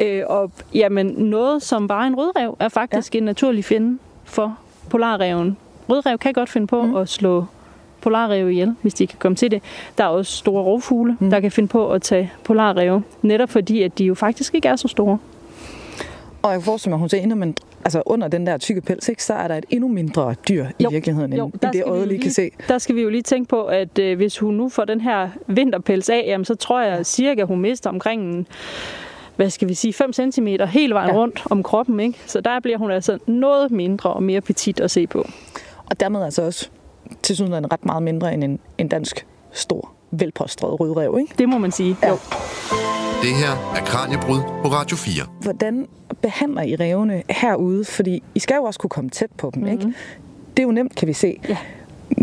Øh, og jamen, noget som bare en rødrev er faktisk ja. en naturlig fjende for polarreven. Rødrev kan godt finde på mm. at slå polarrev ihjel, hvis de kan komme til det. Der er også store rovfugle, mm. der kan finde på at tage polarrev, netop fordi, at de jo faktisk ikke er så store. Og jeg forestiller mig, at hun ser endnu mindre, altså under den der tykke pels, ikke, så er der et endnu mindre dyr i jo, virkeligheden, jo, end det øjet lige kan se. Der skal vi jo lige tænke på, at øh, hvis hun nu får den her vinterpels af, jamen, så tror jeg cirka, hun mister omkring en hvad skal vi sige, 5 cm hele vejen Ja. ja. rundt om kroppen. Ikke? Så der bliver hun altså noget mindre og mere petit at se på. Og dermed altså også til synligheden ret meget mindre end en, en dansk stor, velpostret rødrev, ikke? Det må man sige. Ja. Jo. Det her er Kranjebrud på Radio 4. Hvordan behandler I revene herude? Fordi I skal jo også kunne komme tæt på dem, mm-hmm. ikke? Det er jo nemt, kan vi se. Ja.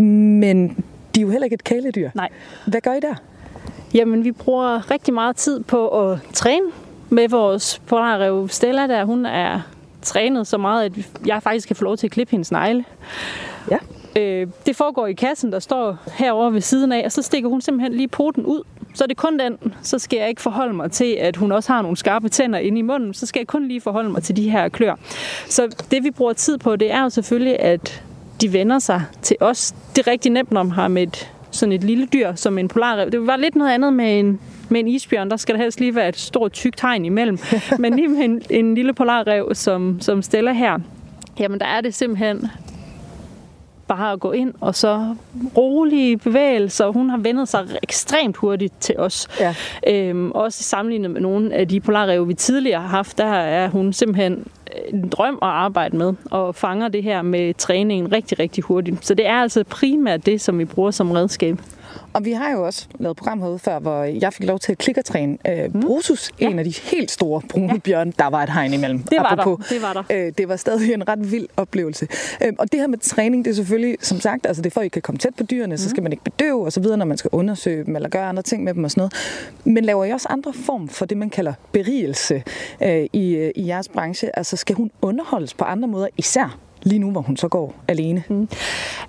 Men de er jo heller ikke et kæledyr. Nej. Hvad gør I der? Jamen, vi bruger rigtig meget tid på at træne med vores polarrev. Stella der, hun er trænet så meget, at jeg faktisk kan få lov til at klippe hendes negle. Ja. Øh, det foregår i kassen, der står herovre ved siden af, og så stikker hun simpelthen lige poten ud. Så er det kun den. Så skal jeg ikke forholde mig til, at hun også har nogle skarpe tænder inde i munden. Så skal jeg kun lige forholde mig til de her klør. Så det, vi bruger tid på, det er jo selvfølgelig, at de vender sig til os. Det er rigtig nemt, når man har med et, sådan et lille dyr som en polarrev. Det var lidt noget andet med en, med en isbjørn. Der skal der helst lige være et stort tykt tegn imellem. Men lige med en, en lille polarrev, som, som Stella her, jamen der er det simpelthen bare at gå ind, og så rolige bevægelser. Hun har vendet sig ekstremt hurtigt til os. Ja. Øhm, også sammenlignet med nogle af de polarrev, vi tidligere har haft, der er hun simpelthen en drøm at arbejde med, og fanger det her med træningen rigtig, rigtig hurtigt. Så det er altså primært det, som vi bruger som redskab. Og vi har jo også lavet program herude før, hvor jeg fik lov til at klikkertræne øh, Brusus, ja. en af de helt store brune ja. bjørne. Der var et hegn imellem. Det var apropos. der. Det var der. Øh, det var stadig en ret vild oplevelse. Øh, og det her med træning, det er selvfølgelig, som sagt, altså det er for, at I kan komme tæt på dyrene, mm. så skal man ikke bedøve og så videre, når man skal undersøge dem eller gøre andre ting med dem og sådan noget. Men laver I også andre form for det, man kalder berigelse øh, i, øh, i jeres branche? Altså skal hun underholdes på andre måder, især lige nu, hvor hun så går alene? Mm.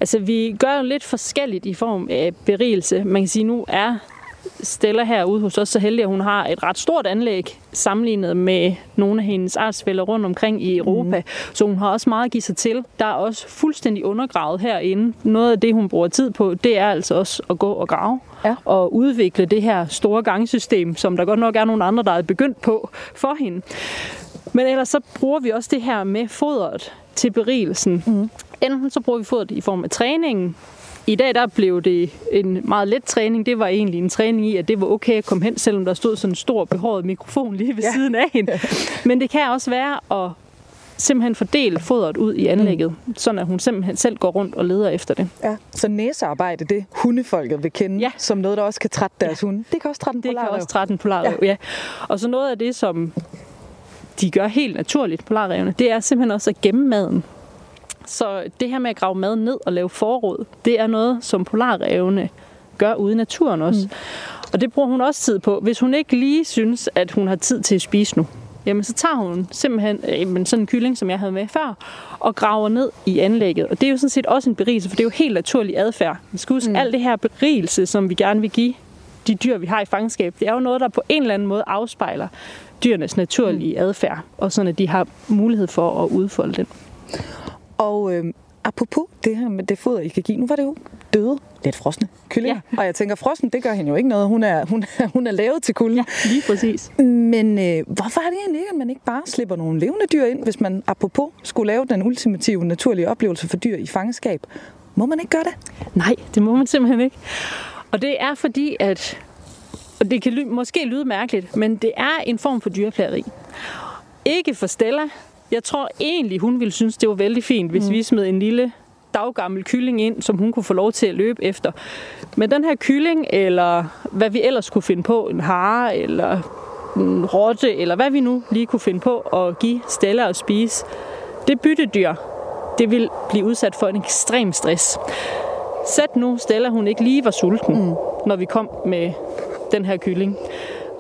Altså, vi gør jo lidt forskelligt i form af berigelse. Man kan sige, nu er Stella herude hos os så heldig, at hun har et ret stort anlæg sammenlignet med nogle af hendes artsfælder rundt omkring i Europa. Mm. Så hun har også meget at give sig til. Der er også fuldstændig undergravet herinde. Noget af det, hun bruger tid på, det er altså også at gå og grave Ja. og udvikle det her store gangsystem, som der godt nok er nogle andre, der er begyndt på for hende. Men ellers så bruger vi også det her med fodret til berigelsen. Mm. Enten så bruger vi fodret i form af træningen. I dag der blev det en meget let træning. Det var egentlig en træning i, at det var okay at komme hen, selvom der stod sådan en stor behåret mikrofon lige ved Ja. siden af hende. Men det kan også være at simpelthen fordele fodret ud i anlægget, mm. sådan at hun simpelthen selv går rundt og leder efter det. Ja. Så næsearbejde, det hundefolket vil kende Ja. som noget, der også kan trætte deres ja. hunde. Det kan også trætte en Det kan også 13 polarrev, ja. ja. Og så noget af det, som de gør helt naturligt, polarrevne, det er simpelthen også at gemme maden. Så det her med at grave mad ned og lave forråd, det er noget, som polarrevne gør ude i naturen også. Mm. Og det bruger hun også tid på. Hvis hun ikke lige synes, at hun har tid til at spise nu, jamen så tager hun simpelthen øh, jamen, sådan en kylling, som jeg havde med før, og graver ned i anlægget. Og det er jo sådan set også en berigelse, for det er jo helt naturlig adfærd. Vi skal huske, mm. alt det her berigelse, som vi gerne vil give de dyr, vi har i fangenskab, det er jo noget, der på en eller anden måde afspejler dyrenes naturlige adfærd, og sådan at de har mulighed for at udfolde den. Og øh, apropos det her med det foder, I kan give, nu var det jo døde, lidt frosne kyllinger. Ja. Og jeg tænker, frossen, det gør hende jo ikke noget. Hun er, hun, er- hun er lavet til kulden. Ja. Lige præcis. Men øh, hvorfor er det egentlig ikke, at man ikke bare slipper nogle levende dyr ind, hvis man apropos skulle lave den ultimative naturlige oplevelse for dyr i fangenskab? Må man ikke gøre det? Nej, det må man simpelthen ikke. Og det er fordi, at og det kan ly- måske lyde mærkeligt, men det er en form for dyreplageri. Ikke for Stella. Jeg tror egentlig, hun ville synes, det var vældig fint, hvis mm. vi smed en lille daggammel kylling ind, som hun kunne få lov til at løbe efter. Men den her kylling, eller hvad vi ellers kunne finde på, en hare, eller en rotte, eller hvad vi nu lige kunne finde på at give Stella at spise, det byttedyr, det vil blive udsat for en ekstrem stress. Sæt nu, Stella, hun ikke lige var sulten, mm. når vi kom med den her kylling.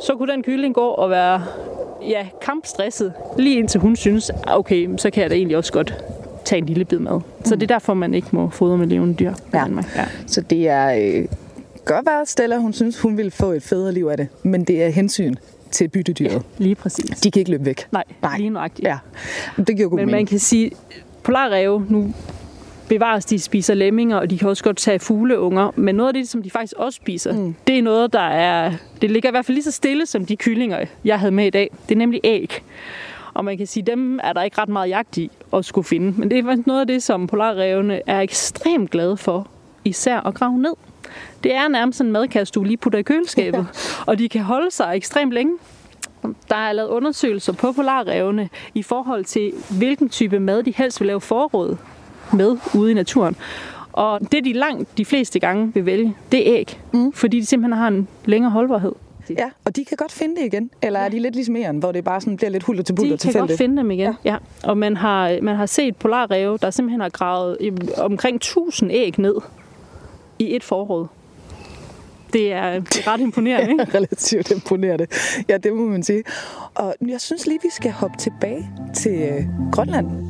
Så kunne den kylling gå og være ja, kampstresset, lige indtil hun synes, "Ah, okay, så kan jeg da egentlig også godt tage en lille bid mad. Så det er derfor, man ikke må fodre med levende dyr. i Ja. Danmark. ja. Så det er øh, godt være, at Stella, hun synes, hun ville få et federe liv af det. Men det er hensyn til byttedyret. Lige præcis. De kan ikke løbe væk. Nej, Nej. lige nøjagtigt. Ja, det giver god Men man mening. kan sige, polarræve, nu bevares, de spiser lemminger, og de kan også godt tage fugleunger, men noget af det, som de faktisk også spiser, mm. det er noget, der er, det ligger i hvert fald lige så stille som de kyllinger, jeg havde med i dag. Det er nemlig æg. Og man kan sige, dem er der ikke ret meget jagt i at skulle finde. Men det er faktisk noget af det, som polarrævene er ekstremt glade for, især at grave ned. Det er nærmest en madkasse, du lige putter i køleskabet, og de kan holde sig ekstremt længe. Der er lavet undersøgelser på polarrevne i forhold til, hvilken type mad de helst vil lave forråd med ude i naturen. Og det, de langt de fleste gange vil vælge, det er æg. Mm. Fordi de simpelthen har en længere holdbarhed. Ja, og de kan godt finde det igen. Eller er de lidt ligesom æren, hvor det bare sådan bliver lidt hullet til buller De kan tilfældigt? godt finde dem igen, ja. ja. Og man har, man har set polarræve, der simpelthen har gravet omkring 1000 æg ned i et forråd. Det er, det er ret imponerende, ikke? Relativt imponerende. Ja, det må man sige. Og jeg synes lige, vi skal hoppe tilbage til øh, Grønland.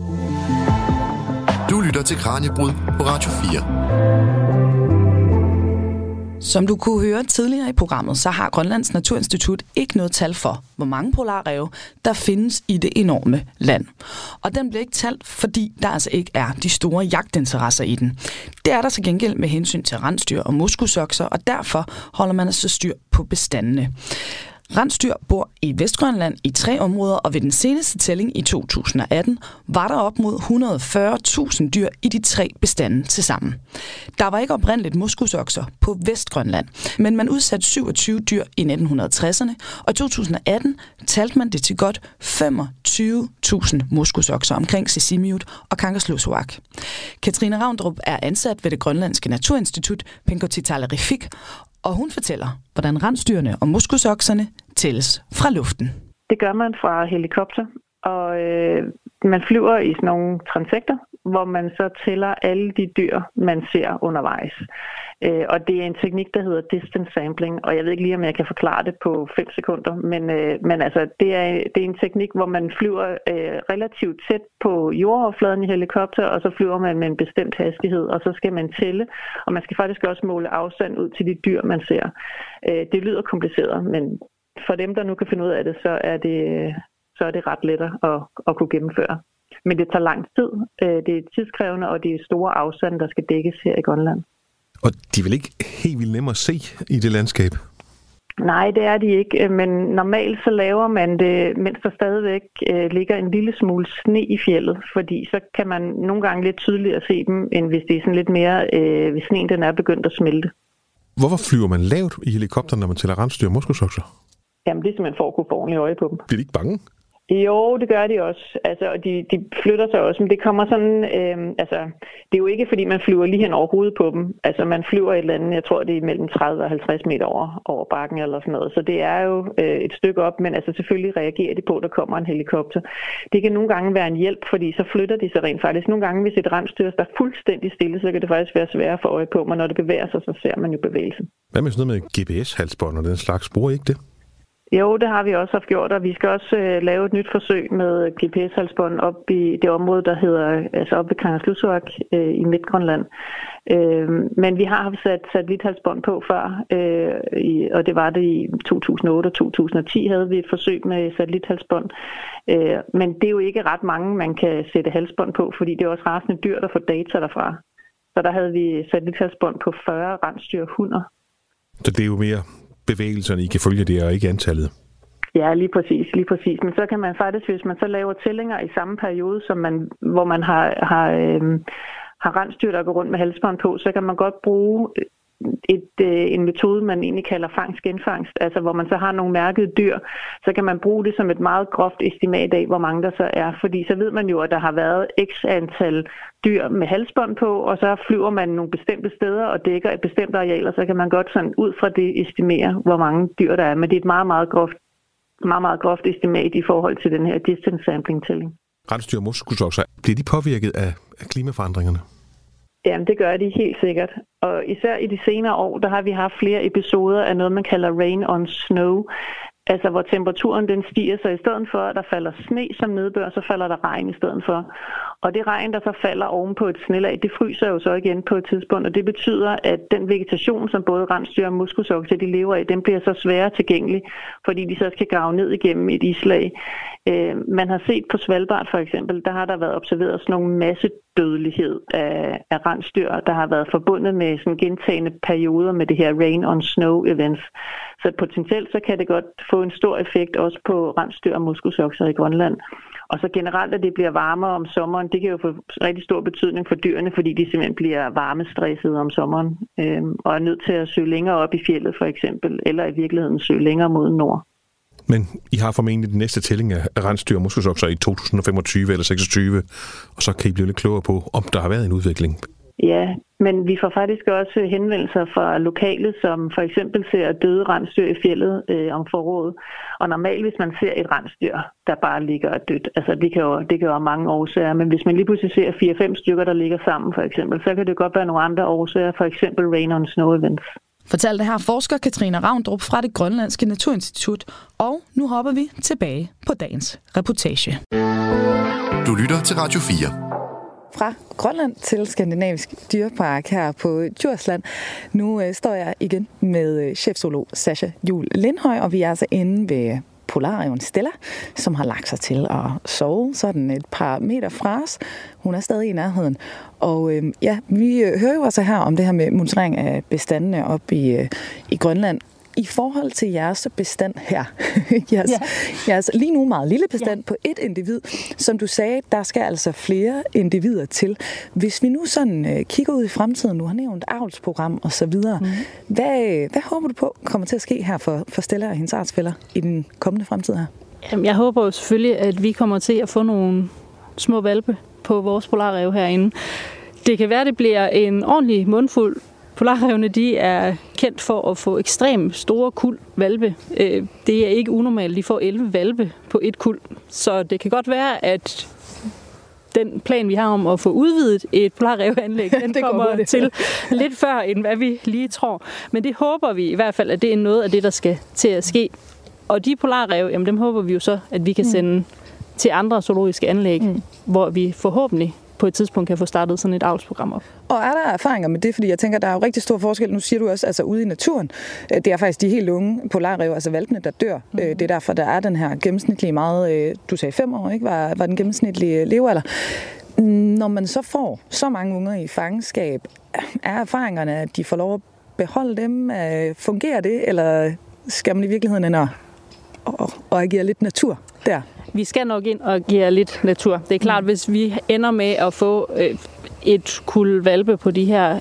Du lytter til Kranjebrud på Radio 4. Som du kunne høre tidligere i programmet, så har Grønlands Naturinstitut ikke noget tal for, hvor mange polarrev der findes i det enorme land. Og den bliver ikke talt, fordi der altså ikke er de store jagtinteresser i den. Det er der til gengæld med hensyn til rensdyr og muskusokser, og derfor holder man altså styr på bestandene. Rensdyr bor i Vestgrønland i tre områder, og ved den seneste tælling i 2018 var der op mod 140.000 dyr i de tre bestande til sammen. Der var ikke oprindeligt muskusokser på Vestgrønland, men man udsatte 27 dyr i 1960'erne, og i 2018 talte man det til godt 25.000 muskusokser omkring Sisimiut og Kangerlussuaq. Katrine Ravndrup er ansat ved det grønlandske naturinstitut Penkotitallerifik, og hun fortæller, hvordan rensdyrene og muskusokserne tælles fra luften. Det gør man fra helikopter, og øh, man flyver i sådan nogle transekter, hvor man så tæller alle de dyr, man ser undervejs. Øh, og det er en teknik, der hedder distance sampling, og jeg ved ikke lige, om jeg kan forklare det på 5 sekunder, men, øh, men altså, det, er, det er en teknik, hvor man flyver øh, relativt tæt på jordoverfladen i helikopter, og så flyver man med en bestemt hastighed, og så skal man tælle, og man skal faktisk også måle afstand ud til de dyr, man ser. Øh, det lyder kompliceret, men for dem, der nu kan finde ud af det, så er det, så er det ret let at, at kunne gennemføre. Men det tager lang tid. Øh, Det er tidskrævende, og det er store afstande, der skal dækkes her i Grønland. Og de vel ikke helt vildt nemme at se i det landskab? Nej, det er de ikke, øh, men normalt så laver man det, mens der stadigvæk øh, ligger en lille smule sne i fjellet, fordi så kan man nogle gange lidt tydeligere se dem, end hvis det er sådan lidt mere, øh, hvis sneen den er begyndt at smelte. Hvorfor flyver man lavt i helikopteren, når man tæller rensdyr og muskusokser? Jamen, det er simpelthen for at kunne få ordentligt øje på dem. Bliver de ikke bange? Jo, det gør de også. Altså, og de, de flytter sig også, men det kommer sådan, øh, altså, det er jo ikke fordi, man flyver lige hen over hovedet på dem. Altså, man flyver et eller andet, jeg tror, det er mellem 30 og 50 meter over, over bakken eller sådan noget. Så det er jo øh, et stykke op, men altså selvfølgelig reagerer de på, at der kommer en helikopter. Det kan nogle gange være en hjælp, fordi så flytter de sig rent faktisk. Nogle gange, hvis et ramstyr der er fuldstændig stille, så kan det faktisk være svært at få øje på, men når det bevæger sig, så ser man jo bevægelsen. Hvad med sådan noget med GPS-halsbånd og den slags? Bruger I ikke det? Jo, det har vi også haft gjort, og vi skal også øh, lave et nyt forsøg med GPS-halsbånd op i det område, der hedder, altså op ved Kangerslussuaq øh, i Midtgrønland. Øh, men vi har haft sat satellithalsbånd på før, øh, i, og det var det i 2008 og 2010 havde vi et forsøg med satellithalsbånd. Øh, men det er jo ikke ret mange, man kan sætte halsbånd på, fordi det er også rasende dyrt at få data derfra. Så der havde vi satellithalsbånd på 40 rensdyr hunder. Så det er jo mere bevægelserne, I kan følge det, og ikke antallet. Ja, lige præcis, lige præcis. Men så kan man faktisk, hvis man så laver tællinger i samme periode, som man, hvor man har, har, øh, har rensdyr, der går rundt med halsbånd på, så kan man godt bruge et, øh, en metode, man egentlig kalder fangst-genfangst, altså hvor man så har nogle mærkede dyr, så kan man bruge det som et meget groft estimat af, hvor mange der så er, fordi så ved man jo, at der har været x antal dyr med halsbånd på, og så flyver man nogle bestemte steder og dækker et bestemt areal, og så kan man godt sådan ud fra det estimere, hvor mange dyr der er, men det er et meget, meget groft, meget, meget groft estimat i forhold til den her distance sampling tælling. Rensdyr og muskusokser, bliver de påvirket af klimaforandringerne? Jamen, det gør de helt sikkert. Og især i de senere år, der har vi haft flere episoder af noget, man kalder rain on snow. Altså, hvor temperaturen den stiger, så i stedet for, at der falder sne som nedbør, så falder der regn i stedet for. Og det regn, der så falder oven på et snelag, det fryser jo så igen på et tidspunkt, og det betyder, at den vegetation, som både rensdyr og muskusokser, de lever af, den bliver så sværere tilgængelig, fordi de så skal grave ned igennem et islag. Øh, man har set på Svalbard for eksempel, der har der været observeret sådan nogle masse dødelighed af, af rensdyr, der har været forbundet med sådan gentagende perioder med det her rain on snow events. Så potentielt så kan det godt få en stor effekt også på rensdyr og muskusokser i Grønland. Og så generelt, at det bliver varmere om sommeren, det kan jo få rigtig stor betydning for dyrene, fordi de simpelthen bliver varmestressede om sommeren, øh, og er nødt til at søge længere op i fjellet for eksempel, eller i virkeligheden søge længere mod nord. Men I har formentlig den næste tælling af rensdyr og muskelsokser i 2025 eller 26, og så kan I blive lidt klogere på, om der har været en udvikling. Ja, men vi får faktisk også henvendelser fra lokale, som for eksempel ser døde rensdyr i fjellet øh, om foråret. Og normalt, hvis man ser et rensdyr, der bare ligger dødt, altså det kan jo, det kan jo have mange årsager, men hvis man lige pludselig ser 4-5 stykker, der ligger sammen for eksempel, så kan det godt være nogle andre årsager, for eksempel rain on snow events. Fortalte her forsker Katrine Ravndrup fra det Grønlandske Naturinstitut, og nu hopper vi tilbage på dagens reportage. Du lytter til Radio 4 fra Grønland til Skandinavisk Dyrepark her på Djursland. Nu øh, står jeg igen med øh, chefzoolog Sasha Jul Lindhøj, og vi er altså inde ved Polarion Stella, som har lagt sig til at sove sådan et par meter fra os. Hun er stadig i nærheden. Og øh, ja, vi øh, hører jo altså her om det her med monitorering af bestandene op i, øh, i Grønland i forhold til jeres bestand her, jeres, ja. jeres lige nu meget lille bestand ja. på et individ, som du sagde, der skal altså flere individer til. Hvis vi nu sådan uh, kigger ud i fremtiden, nu har nævnt avlsprogram og så videre, mm. hvad, hvad håber du på kommer til at ske her for, for Stella og hendes artsfælder i den kommende fremtid her? Jamen, jeg håber jo selvfølgelig, at vi kommer til at få nogle små valpe på vores polarrev herinde. Det kan være, det bliver en ordentlig mundfuld Polarrevne de er kendt for at få ekstremt store kul valpe. Øh, det er ikke unormalt, de får 11 valpe på et kul. Så det kan godt være, at den plan, vi har om at få udvidet et polarrevanlæg, den det kommer til lidt før, end hvad vi lige tror. Men det håber vi i hvert fald, at det er noget af det, der skal til at ske. Og de polarrev, jamen dem håber vi jo så, at vi kan mm. sende mm. til andre zoologiske anlæg, mm. hvor vi forhåbentlig på et tidspunkt kan få startet sådan et avlsprogram op. Og er der erfaringer med det? Fordi jeg tænker, der er jo rigtig stor forskel. Nu siger du også, altså ude i naturen, øh, det er faktisk de helt unge polarrev, altså valpene, der dør. Mm. Det er derfor, der er den her gennemsnitlige meget, øh, du sagde fem år, ikke? Var, var den gennemsnitlige levealder. Når man så får så mange unger i fangenskab, er erfaringerne, at de får lov at beholde dem? Fungerer det, eller skal man i virkeligheden ind og, og, og agere lidt natur der? Vi skal nok ind og give lidt natur. Det er klart, mm. hvis vi ender med at få øh, et kul valpe på de her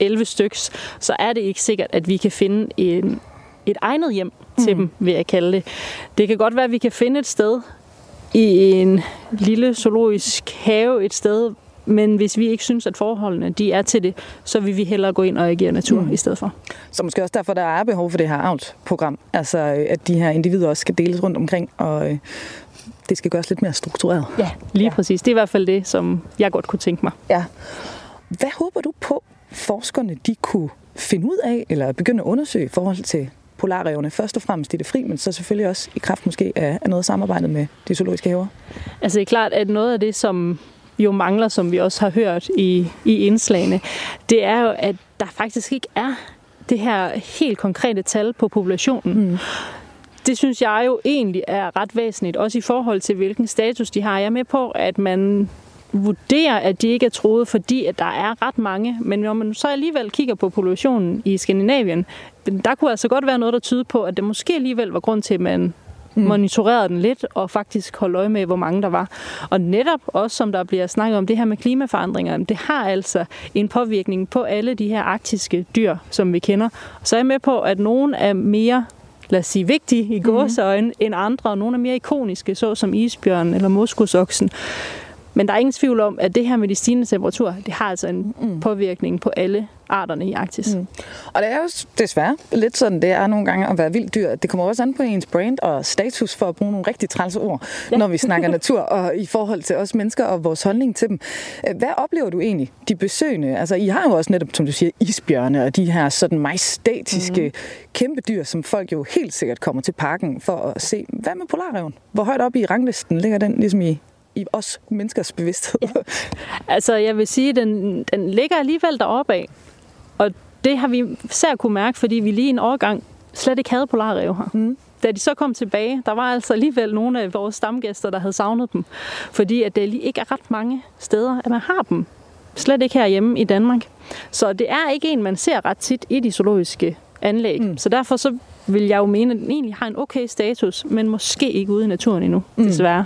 11 styks, så er det ikke sikkert, at vi kan finde en, et egnet hjem til mm. dem, vil jeg kalde det. Det kan godt være, at vi kan finde et sted i en lille zoologisk have, et sted, men hvis vi ikke synes, at forholdene de er til det, så vil vi hellere gå ind og agere natur mm. i stedet for. Så måske også derfor, der er behov for det her avlsprogram. Altså, at de her individer også skal deles rundt omkring, og øh, det skal gøres lidt mere struktureret. Ja, lige ja. præcis. Det er i hvert fald det, som jeg godt kunne tænke mig. Ja. Hvad håber du på, forskerne de kunne finde ud af, eller begynde at undersøge i forhold til polarrevne, først og fremmest i det fri, men så selvfølgelig også i kraft måske af, noget samarbejde med de zoologiske haver? Altså det er klart, at noget af det, som jo mangler, som vi også har hørt i, i indslagene, det er jo, at der faktisk ikke er det her helt konkrete tal på populationen. Mm. Det synes jeg jo egentlig er ret væsentligt, også i forhold til hvilken status de har. Jeg er med på, at man vurderer, at de ikke er troet, fordi at der er ret mange. Men når man så alligevel kigger på populationen i Skandinavien, der kunne altså godt være noget, der tyder på, at det måske alligevel var grund til, at man mm. monitorerede den lidt og faktisk holde øje med, hvor mange der var. Og netop også, som der bliver snakket om, det her med klimaforandringer, det har altså en påvirkning på alle de her arktiske dyr, som vi kender. Så er jeg med på, at nogle er mere lad os sige, vigtige i gåseøjne mm. end andre, og nogle er mere ikoniske, såsom isbjørnen eller moskusoksen. Men der er ingen tvivl om, at det her med de stigende temperaturer, det har altså en mm. påvirkning på alle arterne i Arktis. Mm. Og det er jo desværre lidt sådan, det er nogle gange at være vildt dyr. Det kommer også an på ens brand og status for at bruge nogle rigtig trælse ord, ja. når vi snakker natur, og i forhold til os mennesker og vores holdning til dem. Hvad oplever du egentlig, de besøgende? Altså, I har jo også netop, som du siger, isbjørne og de her sådan majestatiske mm. kæmpe dyr, som folk jo helt sikkert kommer til parken for at se. Hvad med polarreven? Hvor højt op i ranglisten ligger den ligesom i i os menneskers bevidsthed? Ja. Altså, jeg vil sige, den, den ligger alligevel deroppe af. Og det har vi især kunne mærke, fordi vi lige en årgang slet ikke havde polarrev her. Mm. Da de så kom tilbage, der var altså alligevel nogle af vores stamgæster, der havde savnet dem. Fordi at det ikke er ret mange steder, at man har dem. Slet ikke herhjemme i Danmark. Så det er ikke en, man ser ret tit i de zoologiske anlæg. Mm. Så derfor så vil jeg jo mene, at den egentlig har en okay status, men måske ikke ude i naturen endnu, mm. desværre.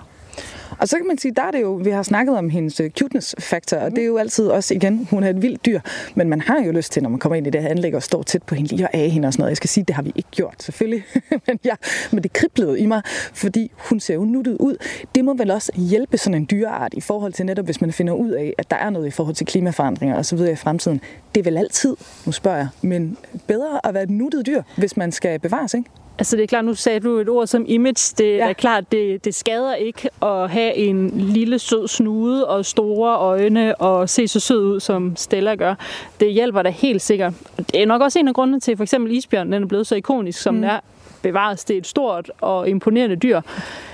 Og så kan man sige, der er det jo, vi har snakket om hendes øh, cuteness factor, og det er jo altid også igen, hun er et vildt dyr, men man har jo lyst til, når man kommer ind i det her anlæg og står tæt på hende, lige og af hende og sådan noget. Jeg skal sige, det har vi ikke gjort, selvfølgelig, men, ja, men det kriblede i mig, fordi hun ser jo nuttet ud. Det må vel også hjælpe sådan en dyreart i forhold til netop, hvis man finder ud af, at der er noget i forhold til klimaforandringer og så videre i fremtiden. Det er vel altid, nu spørger jeg, men bedre at være et nuttet dyr, hvis man skal bevares, ikke? Altså det er klart, nu sagde du et ord som image. Det ja. er klart, det, det skader ikke at have en lille sød snude og store øjne og se så sød ud, som Stella gør. Det hjælper da helt sikkert. Det er nok også en af grundene til, for eksempel isbjørn den er blevet så ikonisk, som mm. den er. Bevares, det er et stort og imponerende dyr.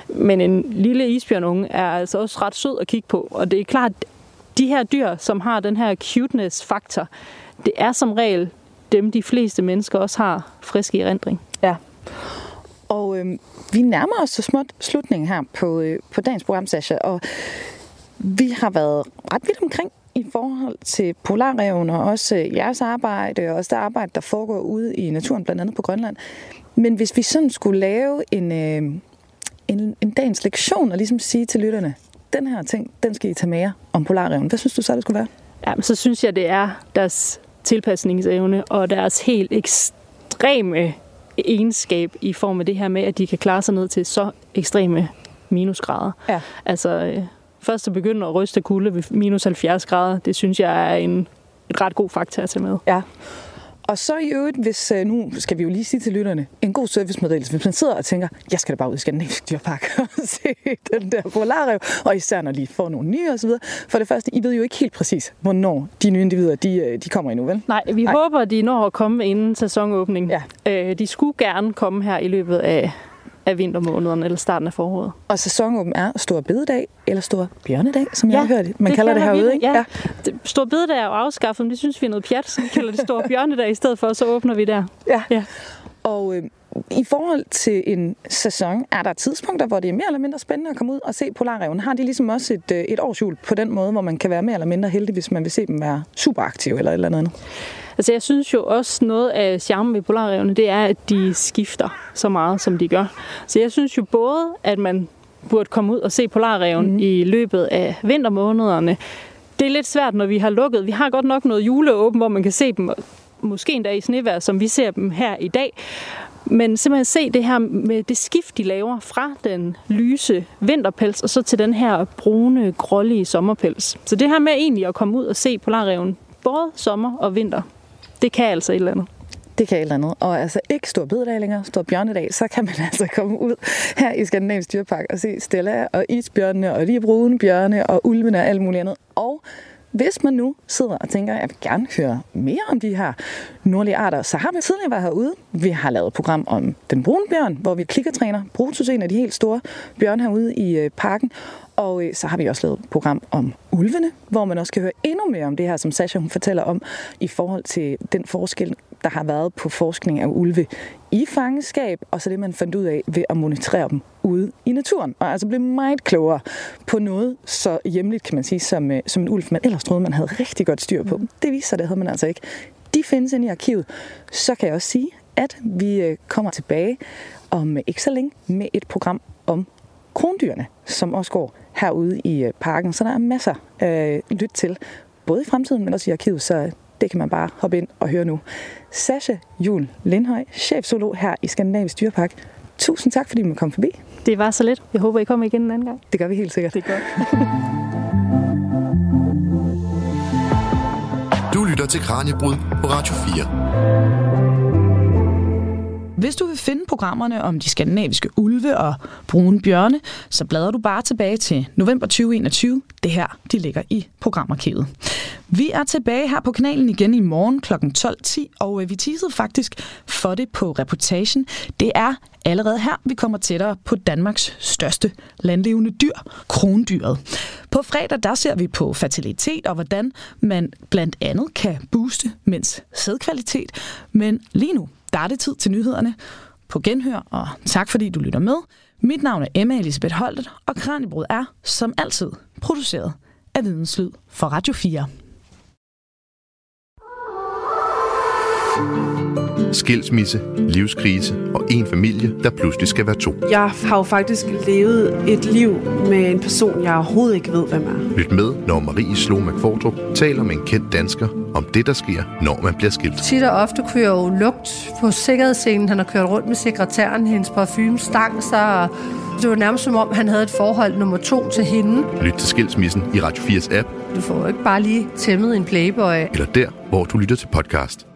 Men en lille isbjørnunge er altså også ret sød at kigge på. Og det er klart, de her dyr, som har den her cuteness-faktor, det er som regel dem, de fleste mennesker også har friske i erindring. Og øh, vi nærmer os så småt slutningen her på, øh, på dagens program, Sasha, og vi har været ret vidt omkring i forhold til polarreven og også øh, jeres arbejde, og også det arbejde, der foregår ude i naturen, blandt andet på Grønland. Men hvis vi sådan skulle lave en, øh, en, en dagens lektion og ligesom sige til lytterne, den her ting, den skal I tage med jer om polarreven. Hvad synes du så, det skulle være? Ja, så synes jeg, det er deres tilpasningsevne og deres helt ekstreme egenskab i form af det her med, at de kan klare sig ned til så ekstreme minusgrader. Ja. Altså, øh, først at begynde at ryste kulde ved minus 70 grader, det synes jeg er en et ret god faktor at tage med. Ja. Og så i øvrigt, hvis øh, nu skal vi jo lige sige til lytterne, en god servicemeddelelse, hvis man sidder og tænker, jeg skal da bare ud i Skandinavisk Dyrpark og se den der polarrev, og især når de får nogle nye osv. For det første, I ved jo ikke helt præcis, hvornår de nye individer, de, øh, de kommer endnu, vel? Nej, vi Nej. håber, de når at komme inden sæsonåbning. Ja. Øh, de skulle gerne komme her i løbet af af vintermånederne eller starten af foråret. Og sæsonåben er Stor Bededag eller Stor Bjørnedag, som ja, jeg har hørt. Man det kalder det herude, ikke? Ja. ja. Stor Bededag er jo afskaffet, men det synes vi er noget pjat, så vi kalder det Stor Bjørnedag i stedet for, så åbner vi der. Ja. ja. Og øh, i forhold til en sæson, er der tidspunkter, hvor det er mere eller mindre spændende at komme ud og se polarreven? Har de ligesom også et, øh, et årsjul på den måde, hvor man kan være mere eller mindre heldig, hvis man vil se dem være super aktive eller et eller andet? Altså jeg synes jo også noget af charmen ved polarrevene, det er, at de skifter så meget, som de gør. Så jeg synes jo både, at man burde komme ud og se polarreven mm. i løbet af vintermånederne. Det er lidt svært, når vi har lukket. Vi har godt nok noget juleåben, hvor man kan se dem måske endda i snevejr, som vi ser dem her i dag. Men simpelthen se det her med det skift, de laver fra den lyse vinterpels og så til den her brune, grålige sommerpels. Så det her med egentlig at komme ud og se polarreven både sommer og vinter, det kan altså et eller andet. Det kan et eller andet. Og altså ikke stor bededag længere, stor bjørnedag, så kan man altså komme ud her i Skandinavisk Dyrepark og se Stella og isbjørnene og de brune bjørne og ulvene og alt muligt andet. Og hvis man nu sidder og tænker, at jeg vil gerne høre mere om de her nordlige arter, så har vi tidligere været herude. Vi har lavet et program om den brune bjørn, hvor vi klikkertræner Brutus, en af de helt store bjørn herude i øh, parken. Og øh, så har vi også lavet et program om ulvene, hvor man også kan høre endnu mere om det her, som Sasha hun fortæller om, i forhold til den forskel, der har været på forskning af ulve i fangeskab, og så det, man fandt ud af ved at monitorere dem ude i naturen. Og altså blev meget klogere på noget så hjemligt, kan man sige, som, øh, som en ulv, man ellers troede, man havde rigtig godt styr på. Mm. Det viser sig, det havde man altså ikke. De findes inde i arkivet. Så kan jeg også sige, at vi øh, kommer tilbage om ikke så længe med et program om krondyrene, som også går herude i øh, parken. Så der er masser at lytte til, både i fremtiden, men også i arkivet, så det kan man bare hoppe ind og høre nu. Sasha Jul Lindhøj, chefsolog her i Skandinavisk Dyrepark. Tusind tak, fordi du kom forbi. Det var så lidt. Jeg håber, I kommer igen en anden gang. Det gør vi helt sikkert. Det godt. du lytter til Kranjebrud på Radio 4. Hvis du vil finde programmerne om de skandinaviske ulve og brune bjørne, så bladrer du bare tilbage til november 2021. Det her, de ligger i programarkivet. Vi er tilbage her på kanalen igen i morgen kl. 12.10, og øh, vi teasede faktisk for det på reportagen. Det er allerede her, vi kommer tættere på Danmarks største landlevende dyr, krondyret. På fredag, der ser vi på fertilitet og hvordan man blandt andet kan booste mænds sædkvalitet. Men lige nu, startetid tid til nyhederne på genhør, og tak fordi du lytter med. Mit navn er Emma Elisabeth Holtet, og Kranjebrud er, som altid, produceret af Videnslyd for Radio 4. Skilsmisse, livskrise og en familie, der pludselig skal være to. Jeg har jo faktisk levet et liv med en person, jeg overhovedet ikke ved, hvem er. Lyt med, når Marie Slå McFordrup taler med en kendt dansker om det, der sker, når man bliver skilt. Tit og ofte jeg jo lugt på sikkerhedsscenen. Han har kørt rundt med sekretæren, hendes parfume stang sig, og det var nærmest som om, han havde et forhold nummer to til hende. Lyt til Skilsmissen i Radio 4's app, Du får jo ikke bare lige tæmmet en playboy. eller der, hvor du lytter til podcast.